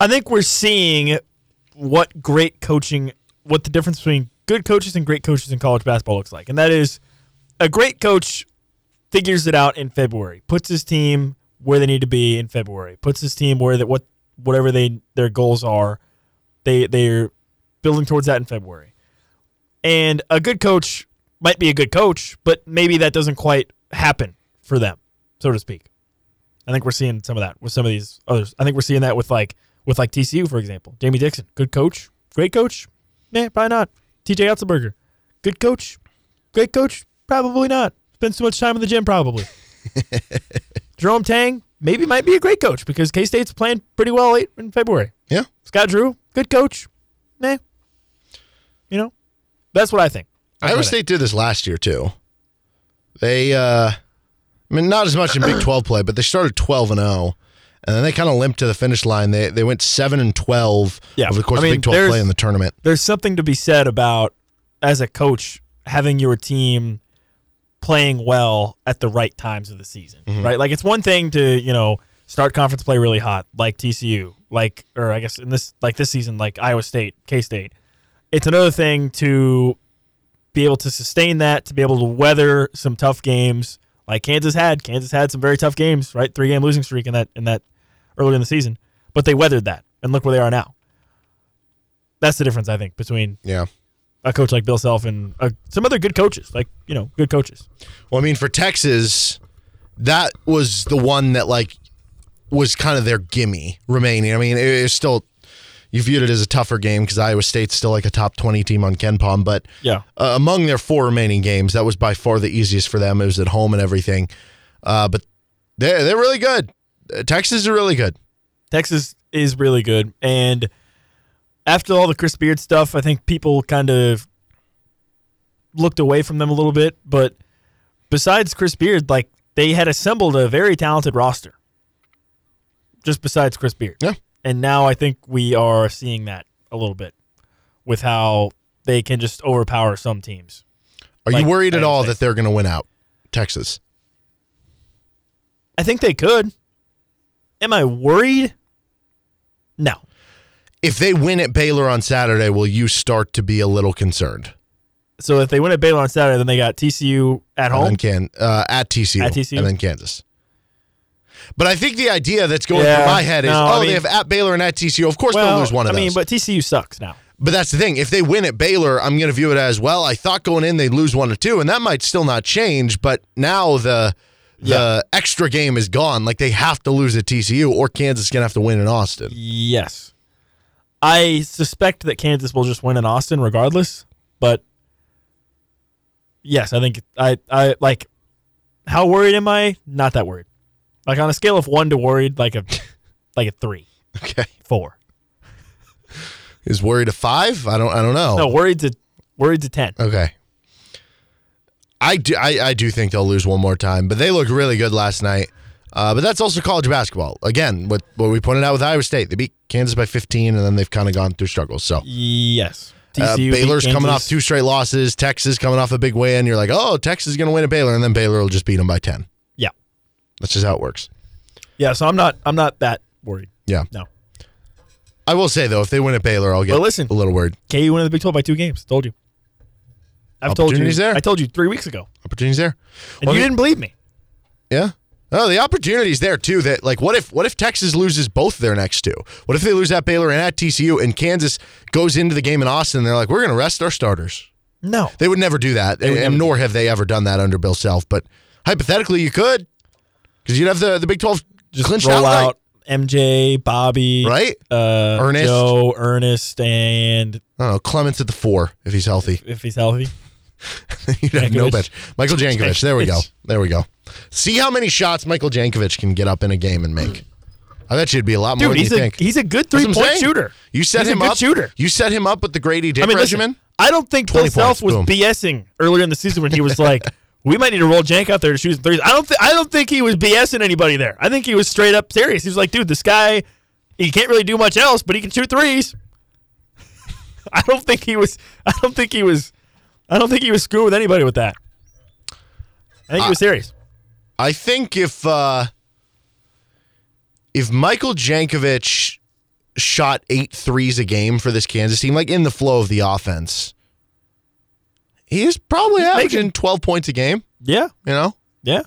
I think we're seeing what great coaching, what the difference between good coaches and great coaches in college basketball looks like, and that is a great coach figures it out in February, puts his team where they need to be in February, puts his team where that what whatever they their goals are, they they're building towards that in February. And a good coach might be a good coach, but maybe that doesn't quite happen for them, so to speak. I think we're seeing some of that with some of these others. I think we're seeing that with like with like TCU, for example. Jamie Dixon, good coach, great coach. Yeah, probably not. TJ Otzelberger, good coach, great coach, probably not. Spends too much time in the gym, probably. Jerome Tang, maybe might be a great coach because K State's playing pretty well late in February. Yeah. Scott Drew, good coach. Nah. You know, that's what I think. That's Iowa what I think. State did this last year too. They, uh, I mean, not as much in Big Twelve play, but they started twelve and zero, and then they kind of limped to the finish line. They they went seven and twelve Yeah, over the course I mean, of Big Twelve play in the tournament. there's something to be said about as a coach having your team playing well at the right times of the season, mm-hmm. right? Like it's one thing to you know start conference play really hot, like TCU, like or I guess in this like this season, like Iowa State, K State. It's another thing to be able to sustain that, to be able to weather some tough games like Kansas had. Kansas had some very tough games, right? Three game losing streak in that in that earlier in the season, but they weathered that, and look where they are now. That's the difference, I think, between Yeah. A coach like Bill Self and uh, some other good coaches, like you know, good coaches. Well, I mean, for Texas, that was the one that like was kind of their gimme remaining. I mean, it, it's still you viewed it as a tougher game because Iowa State's still like a top twenty team on KenPom, but Yeah. uh, among their four remaining games, that was by far the easiest for them. It was at home and everything, uh, but they're they're really good. Texas is really good. Texas is really good, and after all the Chris Beard stuff, I think people kind of looked away from them a little bit. But besides Chris Beard, like they had assembled a very talented roster. Just besides Chris Beard, Yeah. and now I think we are seeing that a little bit with how they can just overpower some teams. Are Like you worried at all that they're going to win out, Texas? I think they could. Am I worried? No. If they win at Baylor on Saturday, will you start to be a little concerned? So if they win at Baylor on Saturday, then they got TCU at home. then can uh, at TCU, At TCU? and then Kansas. But I think the idea that's going Yeah, through my head is, no, oh, I they have at Baylor and at TCU. Of course, well, they'll lose one of I those. mean, but TCU sucks now. But that's the thing. If they win at Baylor, I'm going to view it as well. I thought going in they'd lose one or two, and that might still not change. But now the the extra game is gone. Like they have to lose at TCU, or Kansas is going to have to win in Austin. Yes. I suspect that Kansas will just win in Austin regardless, but yes, I think I I like how worried am I? Not that worried. Like on a scale of 1 to worried like a like a 3, Okay. 4. Is worried a five? I don't. I don't know. No, worried to worried to 10. Okay. I do, I, I do think they'll lose one more time, but they looked really good last night. Uh, but that's also college basketball. Again, what, what we pointed out with Iowa State, they beat Kansas by 15, and then they've kind of gone through struggles. So Yes. uh, Baylor's coming off two straight losses. Texas coming off a big win. You're like, oh, Texas is going to win at Baylor, and then Baylor will just beat them by 10. Yeah. That's just how it works. Yeah, so I'm not I'm not that worried. Yeah. No. I will say though, if they win at Baylor, I'll get listen. a little worried. KU won the Big 12 by 2 games. Told you. I've told you. There. I told you 3 weeks ago. Opportunities there. And Well, you didn't believe me. Yeah. Oh, the opportunities there too. That like, what if what if Texas loses both their next two? What if they lose at Baylor and at TCU, and Kansas goes into the game in Austin? and They're like, we're going to rest our starters. No. They would never do that, and, nor have they ever done that under Bill Self. But hypothetically, you could, because you'd have the the Big Twelve Just clinched roll outright, out MJ, Bobby, right? uh, Ernest. Joe, Ernest, and I don't know. Clemence at the four if he's healthy. if he's healthy. You'd have no bench. Michael Jankovich. There we go. There we go. See how many shots Michael Jankovich can get up in a game and make. I bet you it'd be a lot more Dude, than he's you a think. he's a good three point shooter. You set He's him up. shooter. You set him up with the Grady Dick I mean, listen. I don't think 20 Bill Self was boom. BSing earlier in the season when he was like, "We might need to roll Jank out there to shoot some threes. I don't. Th- I don't think he was BSing anybody there. I think he was straight up serious. He was like, "Dude, this guy, he can't really do much else, but he can shoot threes. I don't think he was. I don't think he was. I don't think he was screwing with anybody with that. I think he was serious. I think if uh, if Michael Jankovich shot eight threes a game for this Kansas team, like in the flow of the offense, he's probably averaging making- twelve points a game. Yeah, You know. yeah.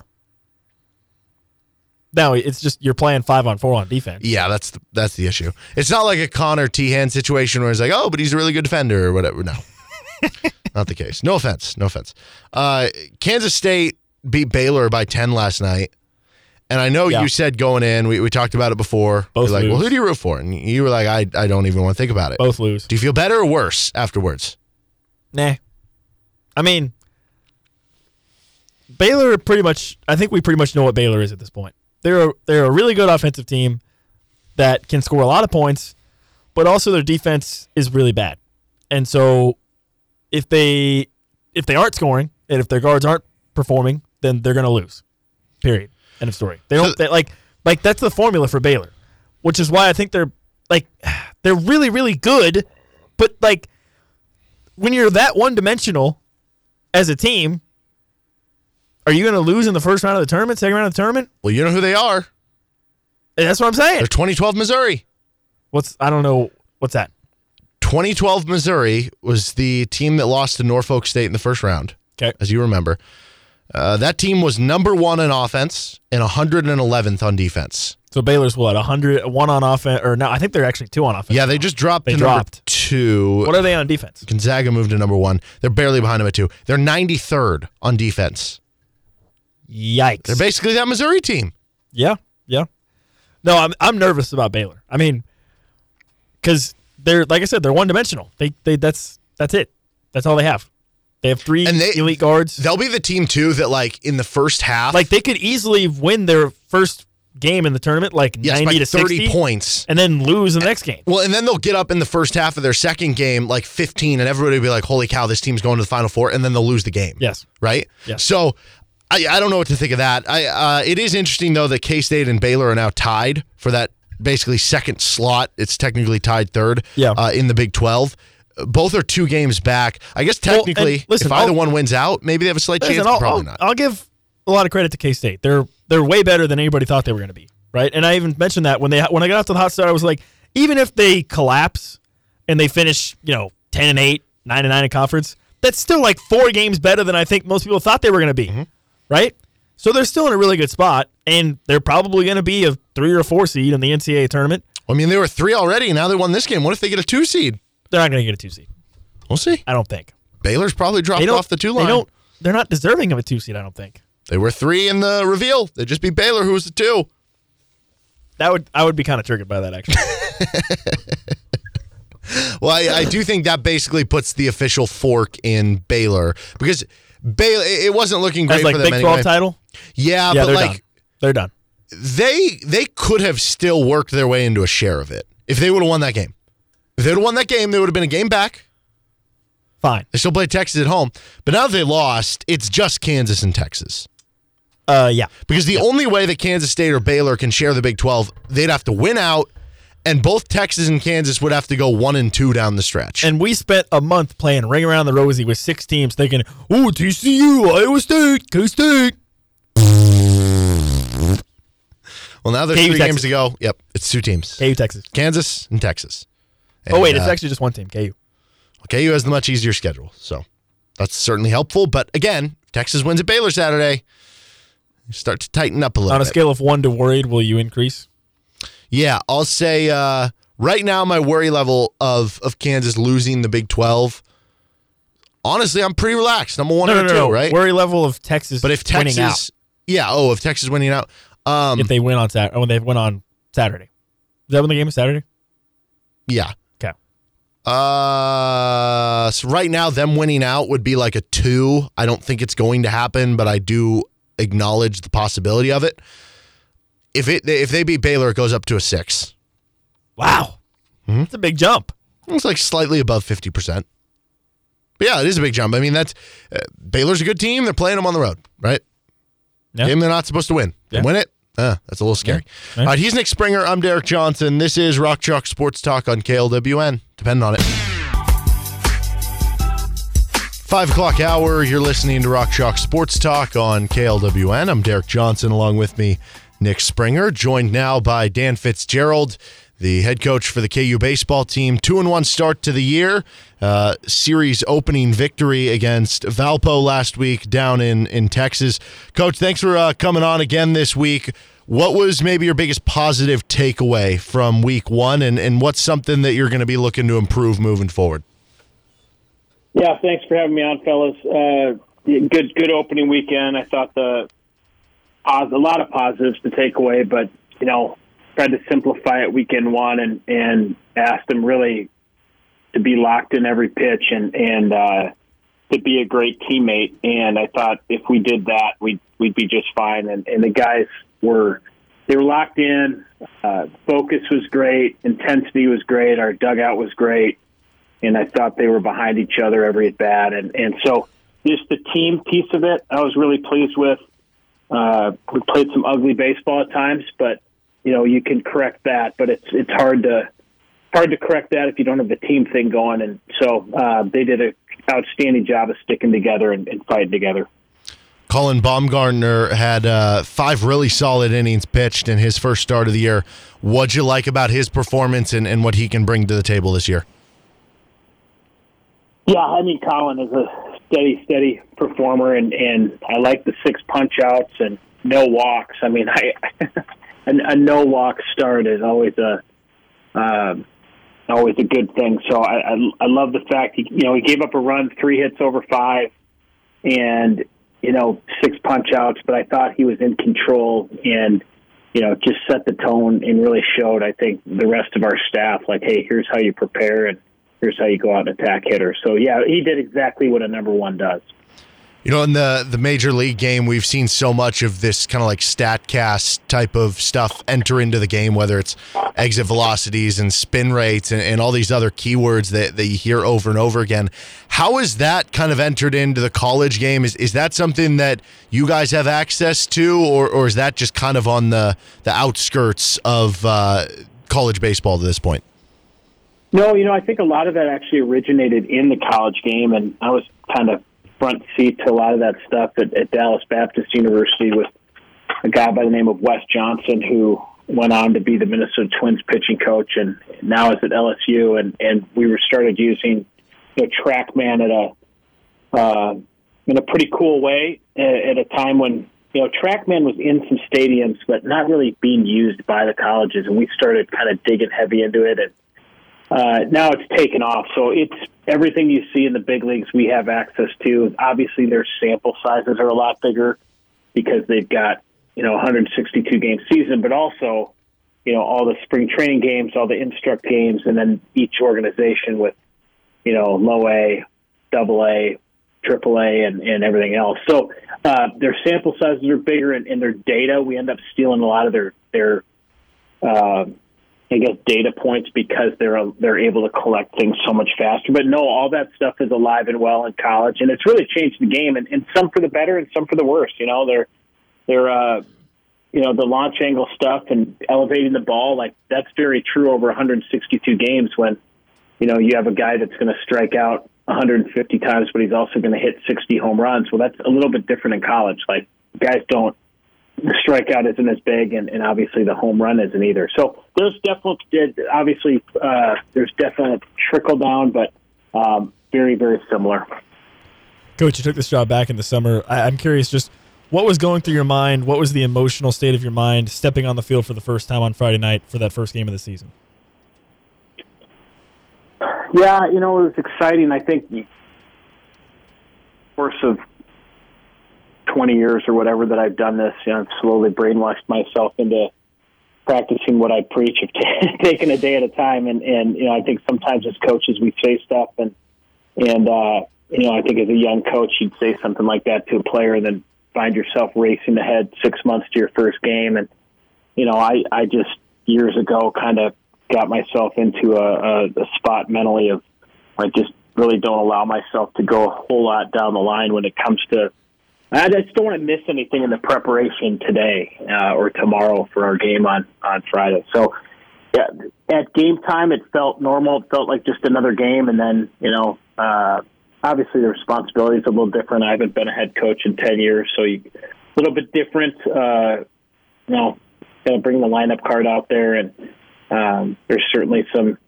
Now it's just you're playing five on four on defense. Yeah, that's the, that's the issue. It's not like a Conner Teahan situation where it's like, oh, but he's a really good defender or whatever. No, not the case. No offense. No offense. Uh, Kansas State beat Baylor by ten last night, and I know Yeah. you said going in. We, we talked about it before. Both You're like, well, who do you root for? And you were like, I I don't even want to think about it. Both lose. Do you feel better or worse afterwards? Nah. I mean, Baylor pretty much. I think we pretty much know what Baylor is at this point. They're a, they're a really good offensive team that can score a lot of points, but also their defense is really bad. And so, if they if they aren't scoring and if their guards aren't performing, then they're going to lose. Period. End of story. They don't they, like like that's the formula for Baylor, which is why I think they're like they're really really good, but like when you're that one dimensional as a team, are you going to lose in the first round of the tournament, second round of the tournament? Well, you know who they are. And that's what I'm saying. They're 2012 Missouri. What's I don't know what's that? 2012 Missouri was the team that lost to Norfolk State in the first round. Okay. as you remember. Uh, that team was number one in offense and 111th on defense. So Baylor's what 100 one on offense or no? I think they're actually two on offense. Yeah, they just dropped They to dropped. number two. What are they on defense? Gonzaga moved to number one. They're barely behind them at two. They're 93rd on defense. Yikes! They're basically that Missouri team. Yeah, yeah. No, I'm I'm nervous about Baylor. I mean, because they're like I said, they're one dimensional. They they that's that's it. That's all they have. They have three And they- elite guards. They'll be the team too that like in the first half, Like they could easily win their first game in the tournament, like yes, ninety to 30 60, points. and then lose in the next game. Well, and then they'll get up in the first half of their second game like 15, and everybody will be like, "Holy cow, this team's going to the Final Four," and then they'll lose the game. Yes. right? Yeah. So I, I don't know what to think of that. I uh, it is interesting though that K State and Baylor are now tied for that basically second slot. It's technically tied third. Yeah. Uh, in the Big Twelve. Both are two games back. I guess Well, technically, listen, if either I'll- one wins out, maybe they have a slight Listen, chance. I'll, probably I'll- not. I'll give a lot of credit to K State. They're they're way better than anybody thought they were going to be, right? And I even mentioned that when they when I got off to the hot start, I was like, even if they collapse and they finish, you know, ten and eight, nine and nine in conference, that's still like four games better than I think most people thought they were going to Mm-hmm. be, right? So they're still in a really good spot, and they're probably going to be a three or four seed in the NCAA tournament. I mean, they were three already. Now they won this game. What if they get a two seed? They're not going to get a two seed. We'll see. I don't think. Baylor's probably dropped off the two line. They don't. They're not deserving of a two seed. I don't think. They were three in the reveal. They just beat Baylor, who was the two. That would I would be kind of triggered by that actually. well, I, I do think that basically puts the official fork in Baylor because Baylor it wasn't looking great As like for them Big 12 title? Yeah, Yeah, but they're like done. They're done. They they could have still worked their way into a share of it if they would have won that game. If they would have won that game, they would have been a game back. Fine. They still played Texas at home, but now that they lost, it's just Kansas and Texas. Uh, yeah. Because the only way that Kansas State or Baylor can share the Big 12, they'd have to win out, and both Texas and Kansas would have to go one and two down the stretch. And we spent a month playing Ring Around the Rosie with six teams thinking, oh, TCU, Iowa State, K State. Well, now there's KU, three Texas. games to go. Yep, it's two teams KU, Texas. Kansas and Texas. Oh, wait, it's uh, actually just one team, KU. KU has the much easier schedule, so that's certainly helpful. But again, Texas wins at Baylor Saturday. you Start to tighten up a little On a bit. scale of one to worried, will you increase? Yeah, I'll say uh, right now my worry level of of Kansas losing the Big Twelve. Honestly, I'm pretty relaxed. I'm a one No, or no, two, no, no. right? Worry level of Texas but if winning out. Texas, yeah, oh, if Texas winning out, um, If they win on Saturday, when they win on Saturday. Is that when the game is Saturday? yeah. Okay. Uh, so right now, them winning out would be like a two. I don't think it's going to happen, but I do acknowledge the possibility of it. If it if they beat Baylor, it goes up to a six. Wow. Hmm? That's a big jump. It's like slightly above fifty percent. But yeah, it is a big jump. I mean, that's uh, Baylor's a good team. They're playing them on the road, right? Yeah. Game they're not supposed to win. They Yeah. win it. Uh, that's a little scary. Yeah. All right, he's Nick Springer. I'm Derek Johnson. This is Rock Chalk Sports Talk on KLWN. Depend on it. Five o'clock hour. You're listening to Rock Chalk Sports Talk on KLWN. I'm Derek Johnson. Along with me, Nick Springer. Joined now by Dan Fitzgerald, the head coach for the KU baseball team. Two and one start to the year. Uh, series opening victory against Valpo last week down in in Texas. Coach, thanks for uh, coming on again this week. What was maybe your biggest positive takeaway from week one, and, and what's something that you're going to be looking to improve moving forward? Yeah, thanks for having me on, fellas. Uh, good, good opening weekend. I thought the a lot of positives to take away, but you know, tried to simplify it weekend one and and asked them really to be locked in every pitch and and uh, to be a great teammate. And I thought if we did that, we'd we'd be just fine. And and the guys were they were locked in. Uh, focus was great. Intensity was great. Our dugout was great and I thought they were behind each other every at bat, and and so just the team piece of it, I was really pleased with. Uh, we played some ugly baseball at times, but you know you can correct that, but it's it's hard to hard to correct that if you don't have the team thing going, and so uh, they did an outstanding job of sticking together and, and fighting together. Colin Baumgartner had uh, five really solid innings pitched in his first start of the year. What'd you like about his performance and, and what he can bring to the table this year? Yeah, I mean, Colin is a steady, steady performer, and and I like the six punch outs and no walks. I mean, I a, a no walk start is always a um, always a good thing. So I, I I love the fact he you know he gave up a run, three hits over five, and you know six punch outs, but I thought he was in control and you know just set the tone and really showed I think the rest of our staff like, hey, here's how you prepare and here's how you go out and attack hitters. So yeah, he did exactly what a number one does. You know, in the the major league game, we've seen so much of this kind of like statcast type of stuff enter into the game, whether it's exit velocities and spin rates and, and all these other keywords that, that you hear over and over again. How is that kind of entered into the college game? Is is that something that you guys have access to, or, or is that just kind of on the the outskirts of uh, college baseball to this point? No, you know, I think a lot of that actually originated in the college game, and I was kind of front seat to a lot of that stuff at, at Dallas Baptist University with a guy by the name of Wes Johnson, who went on to be the Minnesota Twins pitching coach, and now is at LSU. And and we were started using you TrackMan at a uh, in a pretty cool way at, at a time when you know TrackMan was in some stadiums, but not really being used by the colleges, and we started kind of digging heavy into it and uh, now it's taken off. So it's everything you see in the big leagues we have access to. Obviously, their sample sizes are a lot bigger because they've got you know 162 game season, but also you know all the spring training games, all the instruct games, and then each organization with you know low A, double A, triple A, and, and everything else. So uh, their sample sizes are bigger, and, and their data we end up stealing a lot of their their uh, I guess data points because they're they're able to collect things so much faster. But no, all that stuff is alive and well in college, and it's really changed the game, and, and some for the better and some for the worse. You know, they're they're uh, you know the launch angle stuff and elevating the ball like that's very true over 162 games when you know you have a guy that's going to strike out 150 times, but he's also going to hit 60 home runs. Well, that's a little bit different in college. Like guys don't the strikeout isn't as big, and, and obviously the home run isn't either. So there's definitely obviously uh, there's definitely trickle down, but um, very very similar. Coach, you took this job back in the summer. I, I'm curious, just what was going through your mind? What was the emotional state of your mind stepping on the field for the first time on Friday night for that first game of the season? Yeah, you know, it was exciting. I think the course of 20 years or whatever that I've done this, you know, I've slowly brainwashed myself into practicing what I preach of t- taking a day at a time. And, and, you know, I think sometimes as coaches we say stuff and, and, uh, you know, I think as a young coach, you'd say something like that to a player and then find yourself racing ahead six months to your first game. And, you know, I, I just years ago kind of got myself into a, a, a spot mentally of I just really don't allow myself to go a whole lot down the line when it comes to I just don't want to miss anything in the preparation today uh, or tomorrow for our game on on Friday. So, yeah, at game time, it felt normal. It felt like just another game, and then you know, uh, obviously the responsibility is a little different. I haven't been a head coach in ten years, so you, a little bit different. Uh, you know, going to bring the lineup card out there, and um, there's certainly some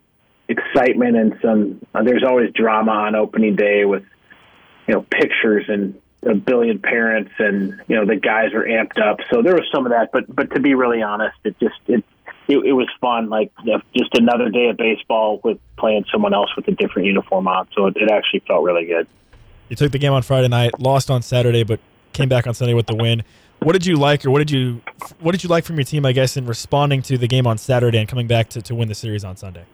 excitement and some. Uh, there's always drama on opening day with you know pictures and a billion parents and you know the guys are amped up. So there was some of that but but to be really honest it just it it, it was fun like just another day of baseball with playing someone else with a different uniform on. So it, it actually felt really good. You took the game on friday night lost on saturday but came back on sunday with the win. What did you like or what did you what did you like from your team i guess in responding to the game on saturday and coming back to, to win the series on sunday?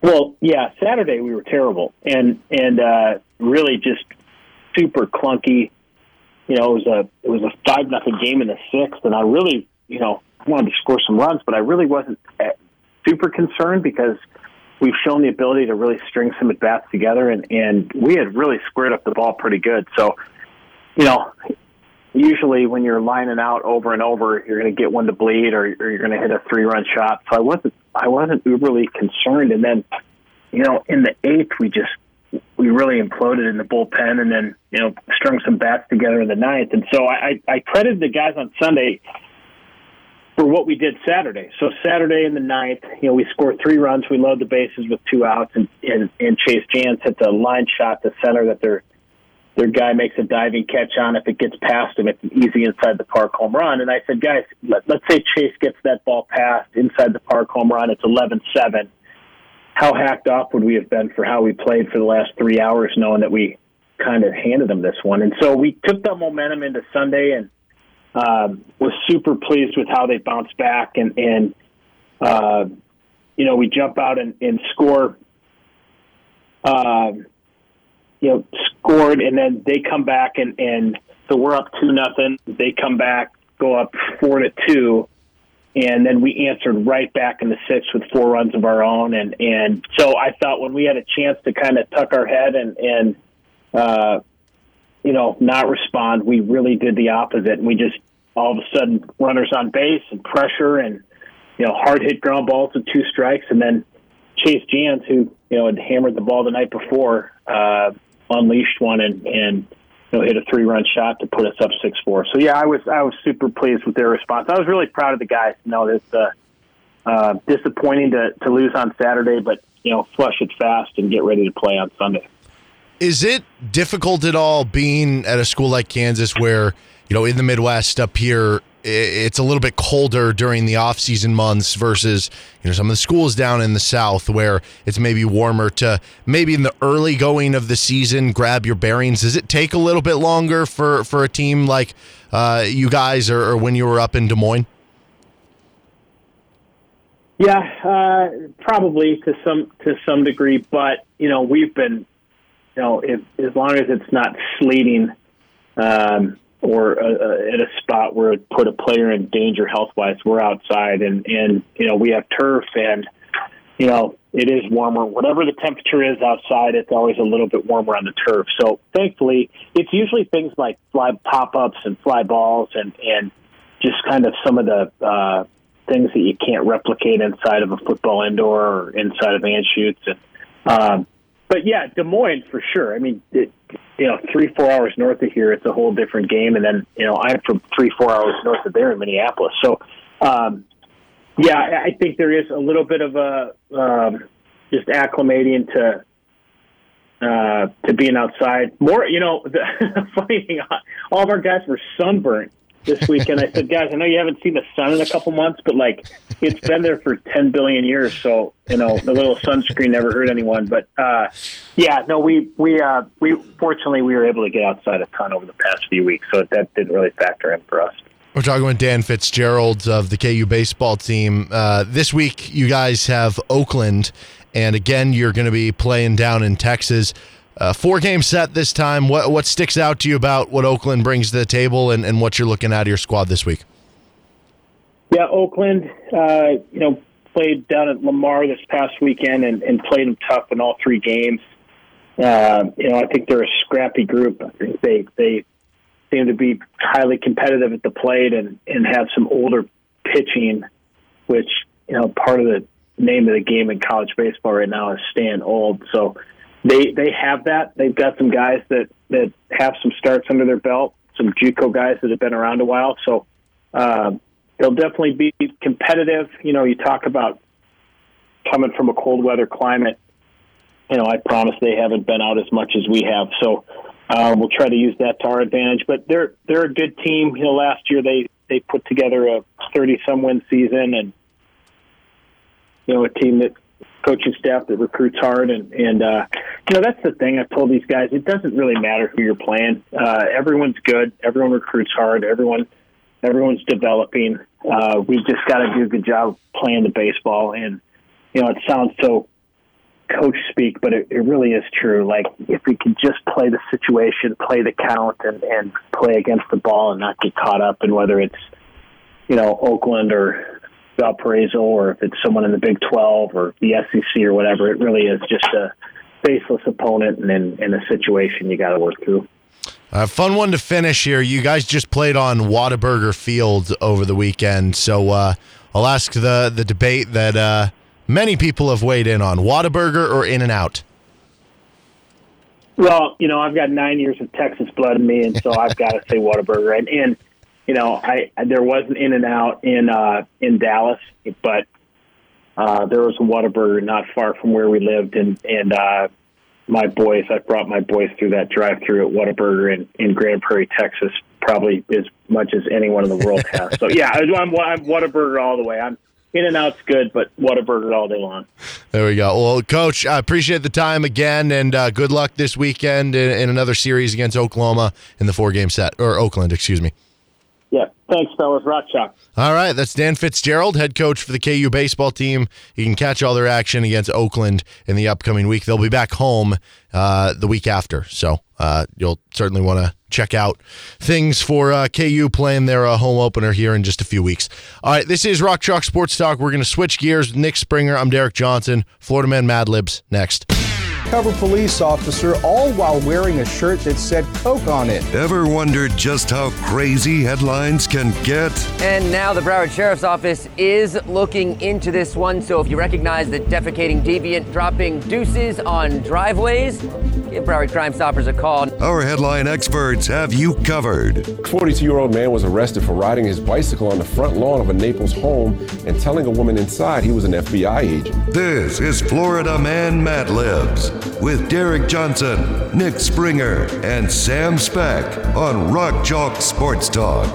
Well yeah saturday we were terrible and and uh really just super clunky. You know, it was a it was a five nothing game in the sixth, and I really, you know, wanted to score some runs, but I really wasn't uh, super concerned because we've shown the ability to really string some at bats together, and and we had really squared up the ball pretty good. So, you know, usually when you're lining out over and over, you're going to get one to bleed, or, or you're going to hit a three run shot. So I wasn't I wasn't uberly concerned, and then, you know, in the eighth we just we really imploded in the bullpen and then, you know, strung some bats together in the ninth. And so I, I credited the guys on Sunday for what we did Saturday. So Saturday in the ninth, you know, we scored three runs, we load the bases with two outs and, and, and Chase Jans hit the line shot to center that their their guy makes a diving catch on. If it gets past him, it's an easy inside the park home run. And I said, guys, let, let's say Chase gets that ball past inside the park home run. It's eleven seven how hacked off would we have been for how we played for the last three hours, knowing that we kind of handed them this one. And so we took that momentum into Sunday and um, was super pleased with how they bounced back. And, and uh, you know, we jump out and, and score, uh, you know, scored, and then they come back and, and so we're up two nothing. They come back, go up four to two and then we answered right back in the sixth with four runs of our own. And and so I thought when we had a chance to kind of tuck our head and and uh, you know not respond, we really did the opposite. And we just all of a sudden runners on base and pressure and you know hard hit ground balls with two strikes, and then Chase Jans, who you know had hammered the ball the night before, uh, unleashed one and and you know, hit a three run shot to put us up six four. So yeah, I was I was super pleased with their response. I was really proud of the guys. You know, it's uh, uh, disappointing to to lose on Saturday, but you know, flush it fast and get ready to play on Sunday. Is it difficult at all being at a school like Kansas where, you know, in the Midwest up here, it's a little bit colder during the off-season months versus you know some of the schools down in the south where it's maybe warmer to maybe in the early going of the season grab your bearings. Does it take a little bit longer for for a team like uh, you guys or, or, when you were up in Des Moines? Yeah, uh, probably to some to some degree, but you know we've been, you know, if, as long as it's not sleeting um, or uh, uh, at a spot where it put a player in danger health wise, we're outside, and and you know we have turf, and you know it is warmer. Whatever the temperature is outside, it's always a little bit warmer on the turf. So thankfully, it's usually things like fly pop ups and fly balls, and and just kind of some of the uh, things that you can't replicate inside of a football indoor or inside of Anschutz. And, um, but yeah, Des Moines for sure. I mean, it, you know, three, four hours north of here, it's a whole different game. And then, you know, I'm from three, four hours north of there in Minneapolis. So, um, yeah, I think there is a little bit of a um, just acclimating to uh, to being outside. More, you know, the funny thing, all of our guys were sunburnt this weekend. I said, guys, I know you haven't seen the sun in a couple months, but like it's been there for 10 billion years. So, you know, the little sunscreen never hurt anyone. But, uh, yeah, no, we, we, uh, we, fortunately, we were able to get outside a ton over the past few weeks. So that didn't really factor in for us. We're talking with Dan Fitzgerald of the KU baseball team. Uh, this week, you guys have Oakland, and again, you're going to be playing down in Texas. Uh, four game set this time. What what sticks out to you about what Oakland brings to the table and, and what you're looking at of your squad this week? Yeah, Oakland, uh, you know, played down at Lamar this past weekend and, and played them tough in all three games. Uh, you know, I think they're a scrappy group. I think they they seem to be highly competitive at the plate and and have some older pitching, which you know part of the name of the game in college baseball right now is staying old. So they they have that. They've got some guys that that have some starts under their belt, some JUCO guys that have been around a while. So uh, they'll definitely be competitive. You know, you talk about coming from a cold weather climate. You know, I promise they haven't been out as much as we have. So uh, we'll try to use that to our advantage. But they're they're a good team. You know, last year they they put together a thirty some win season, and you know, a team that coaching staff that recruits hard, and and uh, you know that's the thing I've told these guys. It doesn't really matter who you're playing. Uh, everyone's good. Everyone recruits hard. Everyone everyone's developing. Uh, we've just got to do a good job playing the baseball. And you know, it sounds so coach speak, but it, it really is true. Like if we could just play the situation, play the count, and and play against the ball, and not get caught up in whether it's you know Oakland or Valparaiso or if it's someone in the Big 12 or the SEC or whatever. It really is just a faceless opponent and in, in a situation you got to work through. Uh, fun one to finish here. You guys just played on Whataburger Field over the weekend, so uh, I'll ask the the debate that uh, many people have weighed in on: Whataburger or In and Out. Well, you know, I've got nine years of Texas blood in me, and so I've got to say Whataburger. And, and you know, I there was an In and Out in uh, in Dallas, but uh, there was a Whataburger not far from where we lived, and and uh, my boys, I brought my boys through that drive-through at Whataburger in in Grand Prairie, Texas, probably as much as anyone in the world has. So yeah, I'm, I'm Whataburger all the way. I'm in and out's good, but Whataburger all day long. There we go. Well, Coach, I appreciate the time again, and uh, good luck this weekend in, in, another series against Oklahoma in the four game set, or Oakland, excuse me. Yeah. Thanks, fellas. Rock chalk. All right. That's Dan Fitzgerald, head coach for the KU baseball team. You can catch all their action against Oakland in the upcoming week. They'll be back home uh, the week after. So uh, you'll certainly want to check out things for uh, KU playing their uh, home opener here in just a few weeks. All right. This is Rock Chalk Sports Talk. We're going to switch gears Nick Springer. I'm Derek Johnson. Florida Man Mad Libs next undercover police officer, all while wearing a shirt that said Coke on it. Ever wondered just how crazy headlines can get? And now the Broward Sheriff's Office is looking into this one. So if you recognize the defecating deviant dropping deuces on driveways, give Broward Crime Stoppers a call. Our headline experts have you covered. 42 year old man was arrested for riding his bicycle on the front lawn of a Naples home and telling a woman inside he was an FBI agent. This is Florida Man Mad Libs with Derek Johnson, Nick Springer, and Sam Speck on Rock Chalk Sports Talk.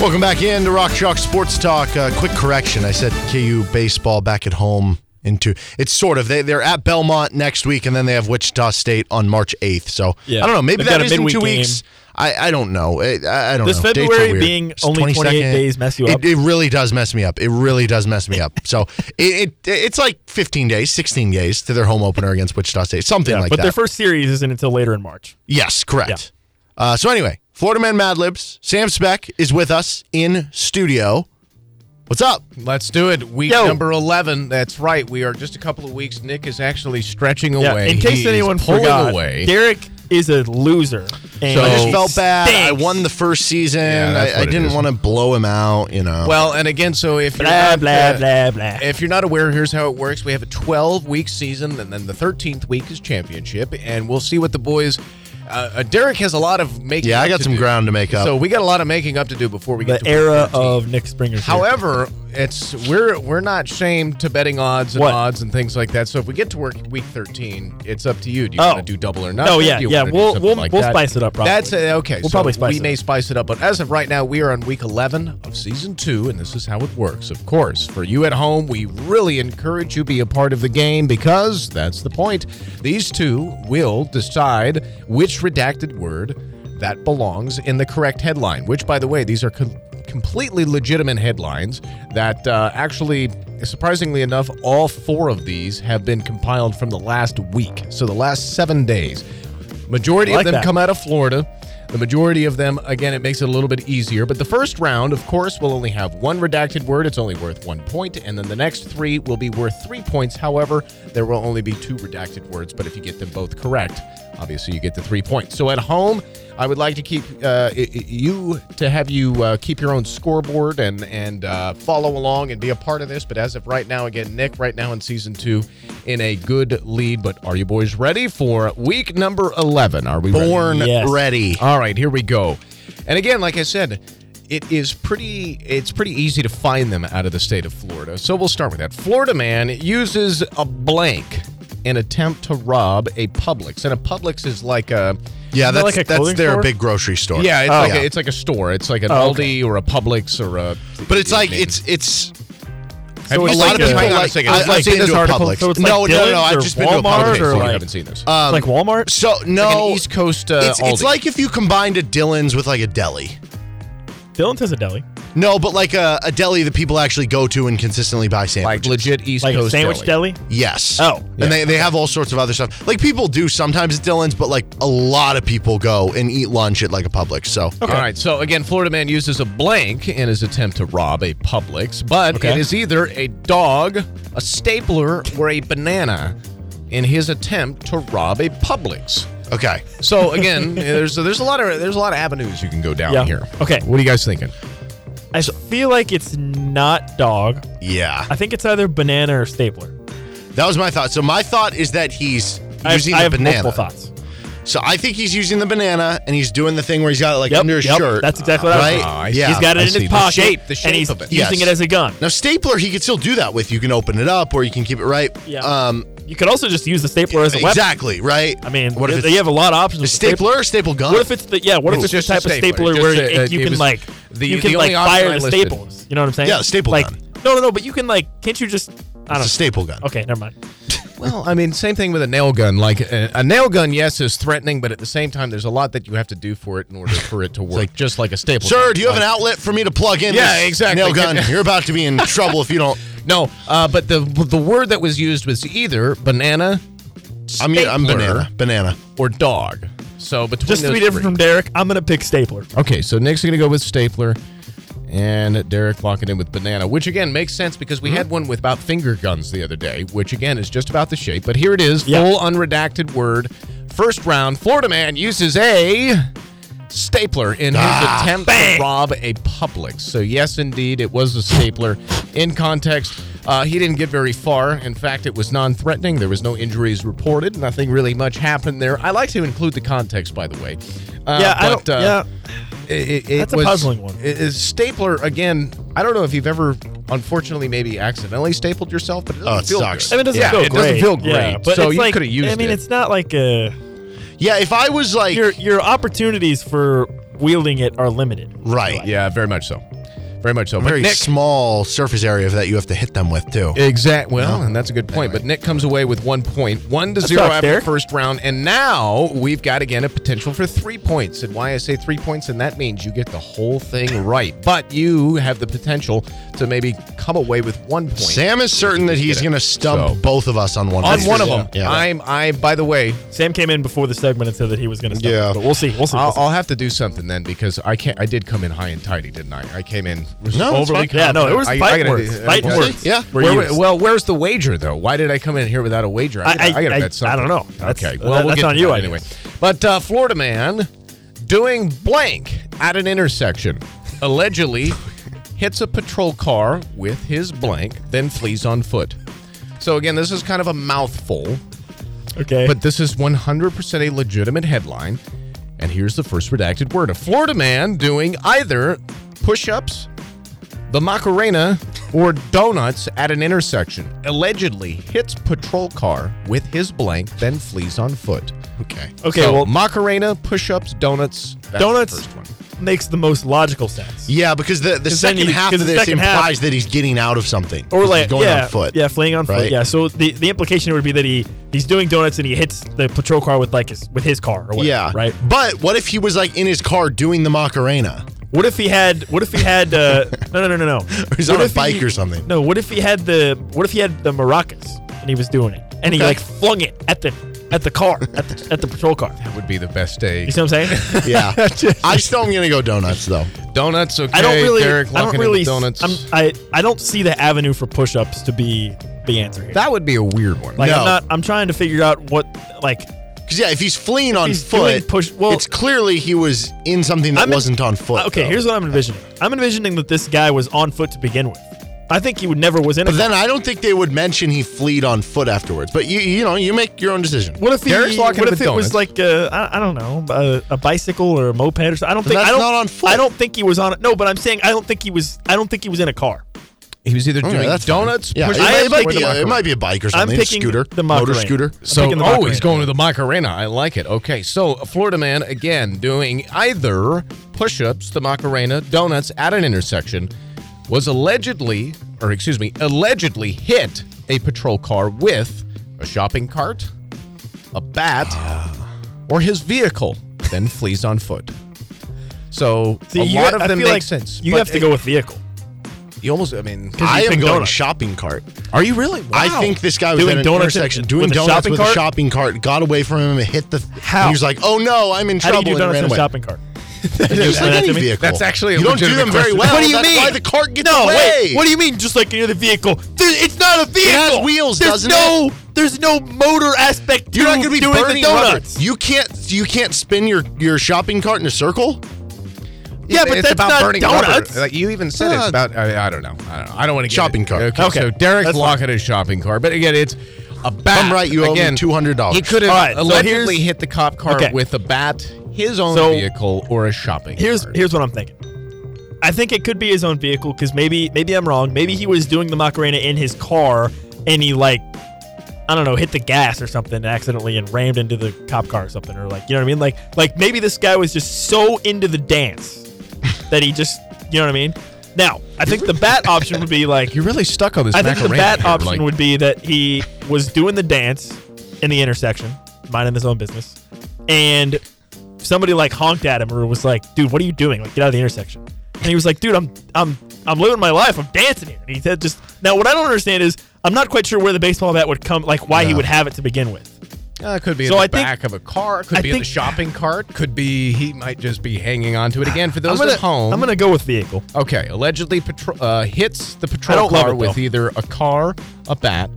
Welcome back in to Rock Chalk Sports Talk. Uh, quick correction. I said KU baseball back at home into it's sort of they they're at Belmont next week and then they have Wichita State on March 8th. So yeah. I don't know, maybe They've that is in 2 game. weeks. I, I don't know. I, I don't Does know. Dates February being It's only 28 days mess you It- up? It, really does mess me up. It really does mess me up. So it, it it's like 15 days, 16 days to their home opener against Wichita State, something Yeah, like but that. But their first series isn't until later in March. Yes, correct. Uh, so anyway, Florida Man Mad Libs. Sam Speck is with us in studio. What's up? Let's do it. Week Yo. number 11. That's right. We are just a couple of weeks. Nick is actually stretching Yeah, away. in case He anyone pulling forgot, away. Derek is a loser. And So- I just felt bad. I stinks. won the first season. Yeah, that's I, I what it didn't is. want to blow him out. You know. well, and again, so if you're Blah not, blah uh, blah blah. If you're not aware, here's how it works. We have a 12 week season, and then the 13th week is championship, and we'll see what the boys. Uh, uh, Derek has a lot of making. yeah, I got to some do. ground to make up. So we got a lot of making up to do before we The get to era 13. of Nick Springer's. here. However, it's we're we're not shamed to betting odds and What? odds and things like that. So if we get to work week 13, it's up to you. Do you Oh. want to do double or not? Oh, yeah, yeah, we'll- we'll- like we'll that? spice it up probably. That's uh, okay. We'll so probably spice we it may up. spice it up, but as of right now, we are on week 11 of season two, and this is how it works. Of course, for you at home, we really encourage you to be a part of the game because that's the point. These two will decide which redacted word that belongs in the correct headline. Which, by the way, these are. Com- completely legitimate headlines that uh, actually surprisingly enough all four of these have been compiled from the last week. So the last seven days. Majority like of them that. come out of florida. The majority of them again it makes it a little bit easier. But the first round of course will only have one redacted word. It's only worth one point. And then the next three will be worth three points. However there will only be two redacted words. But if you get them both correct obviously you get the three points. So at home I would like to keep uh, i- i- you to have you uh, keep your own scoreboard and and uh, follow along and be a part of this. But as of right now, again, Nick, right now in season two, in a good lead. But are you boys ready for week number eleven? Are we born ready? Yes. ready. All right, here we go. And again, like I said, it is pretty it's pretty easy to find them out of the state of Florida. So we'll start with that. Florida man uses a blank in attempt to rob a Publix. And a Publix is like a Yeah, Isn't that's like a that's clothing their store? big grocery store. yeah, it's Oh. like Yeah. A, it's like a store. It's like an Oh, Aldi or a Publix or a. but it's like Maybe. it's it's. Have you a seen lot of people Hang on a like. second. I, It's I've like been this to a article, Publix. so it's no, like no, no, Dillard's I've or just been to a Publix. Okay, or so you haven't seen this. Um, like Walmart. So Like no, an East Coast uh, it's, it's like if you combined a Dillon's with like a deli. Dylan has a deli, No, but like a, a deli that people actually go to and consistently buy like sandwiches. legit East like a Coast sandwich deli. Yes. Oh, and they, they have all sorts of other stuff. Like people do sometimes at Dillon's, but like a lot of people go and eat lunch at like a Publix. So All right. So again, Florida man uses a blank in his attempt to rob a Publix, but Okay. it is either a dog, a stapler, or a banana in his attempt to rob a Publix. okay, So again, there's there's a lot of there's a lot of avenues you can go down Yeah. here. Okay. What are you guys thinking? I feel like it's not dog. yeah, I think it's either banana or stapler. that was my thought. So my thought is that he's I have, using I the have banana. multiple thoughts. So I think he's using the banana and he's doing the thing where he's got it like Yep, under his yep, shirt. That's exactly what I right. was Ah, I yeah, He's got it I in see. his The pocket, shape- the shape and he's of it. using Yes. it as a gun. Now stapler, he could still do that with. You can open it up, or you can keep it right. Yeah. Um. You could also just use the stapler as a weapon. Exactly. Right. I mean, what if you have a lot of options. a with stapler or staple gun? What if it's the yeah? What if Ooh. it's the Just a type of stapler. stapler Just where a- it, uh, you it can like the- you the can like fire the listed. staples? You know what I'm saying? Yeah, staple like, gun. No, no, no. But you can like, can't you just? I it's don't a staple gun? Okay, never mind. Well, I mean, same thing with a nail gun. Like a, a nail gun, yes, is threatening, but at the same time, there's a lot that you have to do for it in order for it to work. just like a staple. Sir, gun. do you have an outlet for me to plug in? Yeah, exactly. Nail gun. You're about to be in trouble if you don't. No, uh, but the the word that was used was either banana, I'm I'm banana. Banana. or dog. So between Just to be different from Derek, I'm gonna pick stapler. Okay, so Nick's gonna go with stapler, and Derek locking in with banana, which again makes sense because we had one with about finger guns the other day, which again is just about the shape. But here it is, Yeah. full unredacted word. First round, Florida man uses a stapler in his attempt to rob a Publix. So yes, indeed, it was a stapler. In context, uh, he didn't get very far. In fact, it was non-threatening. There was no injuries reported. Nothing really much happened there. I like to include the context, by the way. Uh, yeah, I but, don't. uh, yeah, it, it- it That's a puzzling one. it is stapler again. I don't know if you've ever, unfortunately, maybe accidentally stapled yourself, but it doesn't Oh, it feel sucks. good. I mean, it doesn't yeah, feel it great. doesn't feel great. Yeah, but so you like, could have used it. I mean, it. it's not like a Yeah, if I was like your your opportunities for wielding it are limited. right. yeah, very much so. Very much so. But very Nick- small surface area that you have to hit them with too. Exact. Well, and that's a good point. But Nick comes away with one point, one to zero after fair. the first round, and now we've got again a potential for three points. And why I say three points, and that means you get the whole thing right, but you have the potential to maybe come away with one point. Sam is certain that he's going to stump So- both of us on one. on point. one of them. Yeah. I'm. I. By the way, Sam came in before the segment and said that he was going to. Yeah. but we'll see. We'll see. We'll I'll, see. I'll have to do something then because I can't. I did come in high and tidy, didn't I? I came in was No, overly. Yeah, no, it was confident. fighting gotta- words. Fighting okay. words. Yeah. Where- well, where's the wager though? Why did I come in here without a wager? I, I- gotta- I, bet something. I don't know. That's- okay, that- well, we'll that's get on you, anyway. But uh, Florida man doing blank at an intersection allegedly hits a patrol car with his blank, then flees on foot. So again, this is kind of a mouthful. okay. But this is 100% a legitimate headline. And here's the first redacted word a Florida man doing either push ups, the Macarena, or donuts at an intersection allegedly hits patrol car with his blank, then flees on foot. Okay. okay. So, well, Macarena, push ups, donuts. that's the donuts first one. makes the most logical sense. Yeah, because the, the 'Cause then second you- half 'cause of the this second half- implies that he's getting out of something. Or like going yeah, on foot. yeah, fleeing on foot. right? Yeah. So the, the implication would be that he he's doing donuts and he hits the patrol car with like his with his car or whatever. Yeah. Right. But what if he was like in his car doing the Macarena? What if he had? What if he had? Uh, no, no, no, no, no. Or he's What on a if he- bike or something. No. What if he had the? What if he had the maracas and he was doing it and he like flung it at the at the car at the at the patrol car? That would be the best day. You see what I'm saying? Yeah. I still am going to go donuts, though. Donuts, okay. I don't really. Derek I don't really. Donuts. I'm, I I don't see the avenue for push-ups to be the answer here. that would be a weird one. like No. I'm not. I'm trying to figure out what like. Because, yeah, if he's fleeing on He's doing foot, push- well- it's clearly he was in something that I'm wasn't on foot. Okay, though. here's what I'm envisioning. I'm envisioning that this guy was on foot to begin with. I think he would never was in. a But then car. I don't think they would mention he fleed on foot afterwards. But you, you know, you make your own decision. What if he? Derek's locking what in if the it was like uh, I, I don't know a, a bicycle or a moped or something? I don't think that's I don't, not on foot. I don't think he was on it. No, but I'm saying I don't think he was. I don't think he was in a car. He was either oh, Okay, doing that's donuts, Yeah, push it, I might- am it might be, a- it might be a bike or something. I'm something. picking scooter, the motor Macarena. scooter. I'm So, picking the oh, Macarena. he's going to the Macarena. I like it. Okay, so a Florida man again doing either push-ups, the Macarena, donuts at an intersection, was allegedly, or excuse me, allegedly hit a patrol car with a shopping cart, a bat, ah. or his vehicle, then flees on foot. So See, a you- lot of I them feel make like sense. You but have to go with vehicle. You almost, I mean, I you am pick going donuts. shopping cart. are you really? I think this guy was Doing at an donuts intersection with doing a donuts shopping with cart? a shopping cart, got away from him and hit the. How? He was like, "Oh no, I'm in How do trouble!" you do and donuts ran in a shopping cart? Just like any vehicle. That's actually a you don't do legitimate them very question. well. What do you That's mean? Why the cart gets No, away? wait. What do you mean? Just like near the vehicle? There- It's not a vehicle. It has wheels, there's doesn't no, There's no motor aspect. You're to not going to be doing burning the rubber. donuts. You can't. You can't spin your your shopping cart in a circle. Yeah, but it's that's about not burning donuts. rubber. Like you even said Uh, it's about. I, I don't know. I don't know. I don't want to get Shopping it. cart. Okay, Okay, so Derek's that's locking his shopping cart, but again, it's a bat. I'm right, you owe me $200. He could have All right, so allegedly here's- hit the cop car Okay. with a bat, his own So, vehicle, or a shopping. Here's cart. here's what I'm thinking. I think it could be his own vehicle because maybe maybe I'm wrong. Maybe he was doing the Macarena in his car and he like I don't know hit the gas or something accidentally and rammed into the cop car or something or like you know what I mean. Like like maybe this guy was just so into the dance that he just you know what I mean. Now I think the bat option would be like You're really stuck on this. I think the Macarena bat here, option like- would be that he was doing the dance in the intersection, minding his own business, and somebody like honked at him or was like, "Dude, what are you doing? Like, get out of the intersection." And he was like, "Dude, I'm I'm I'm living my life. I'm dancing here." And he said, "Just now, what I don't understand is I'm not quite sure where the baseball bat would come, like why he would have it to begin with." Uh, it could be So in the I think- back of a car. Could I be in the shopping cart. Could be he might just be hanging on to it again. For those gonna at home, I'm gonna go with vehicle. Okay, allegedly patro- uh, hits the patrol car it, with either a car, a bat,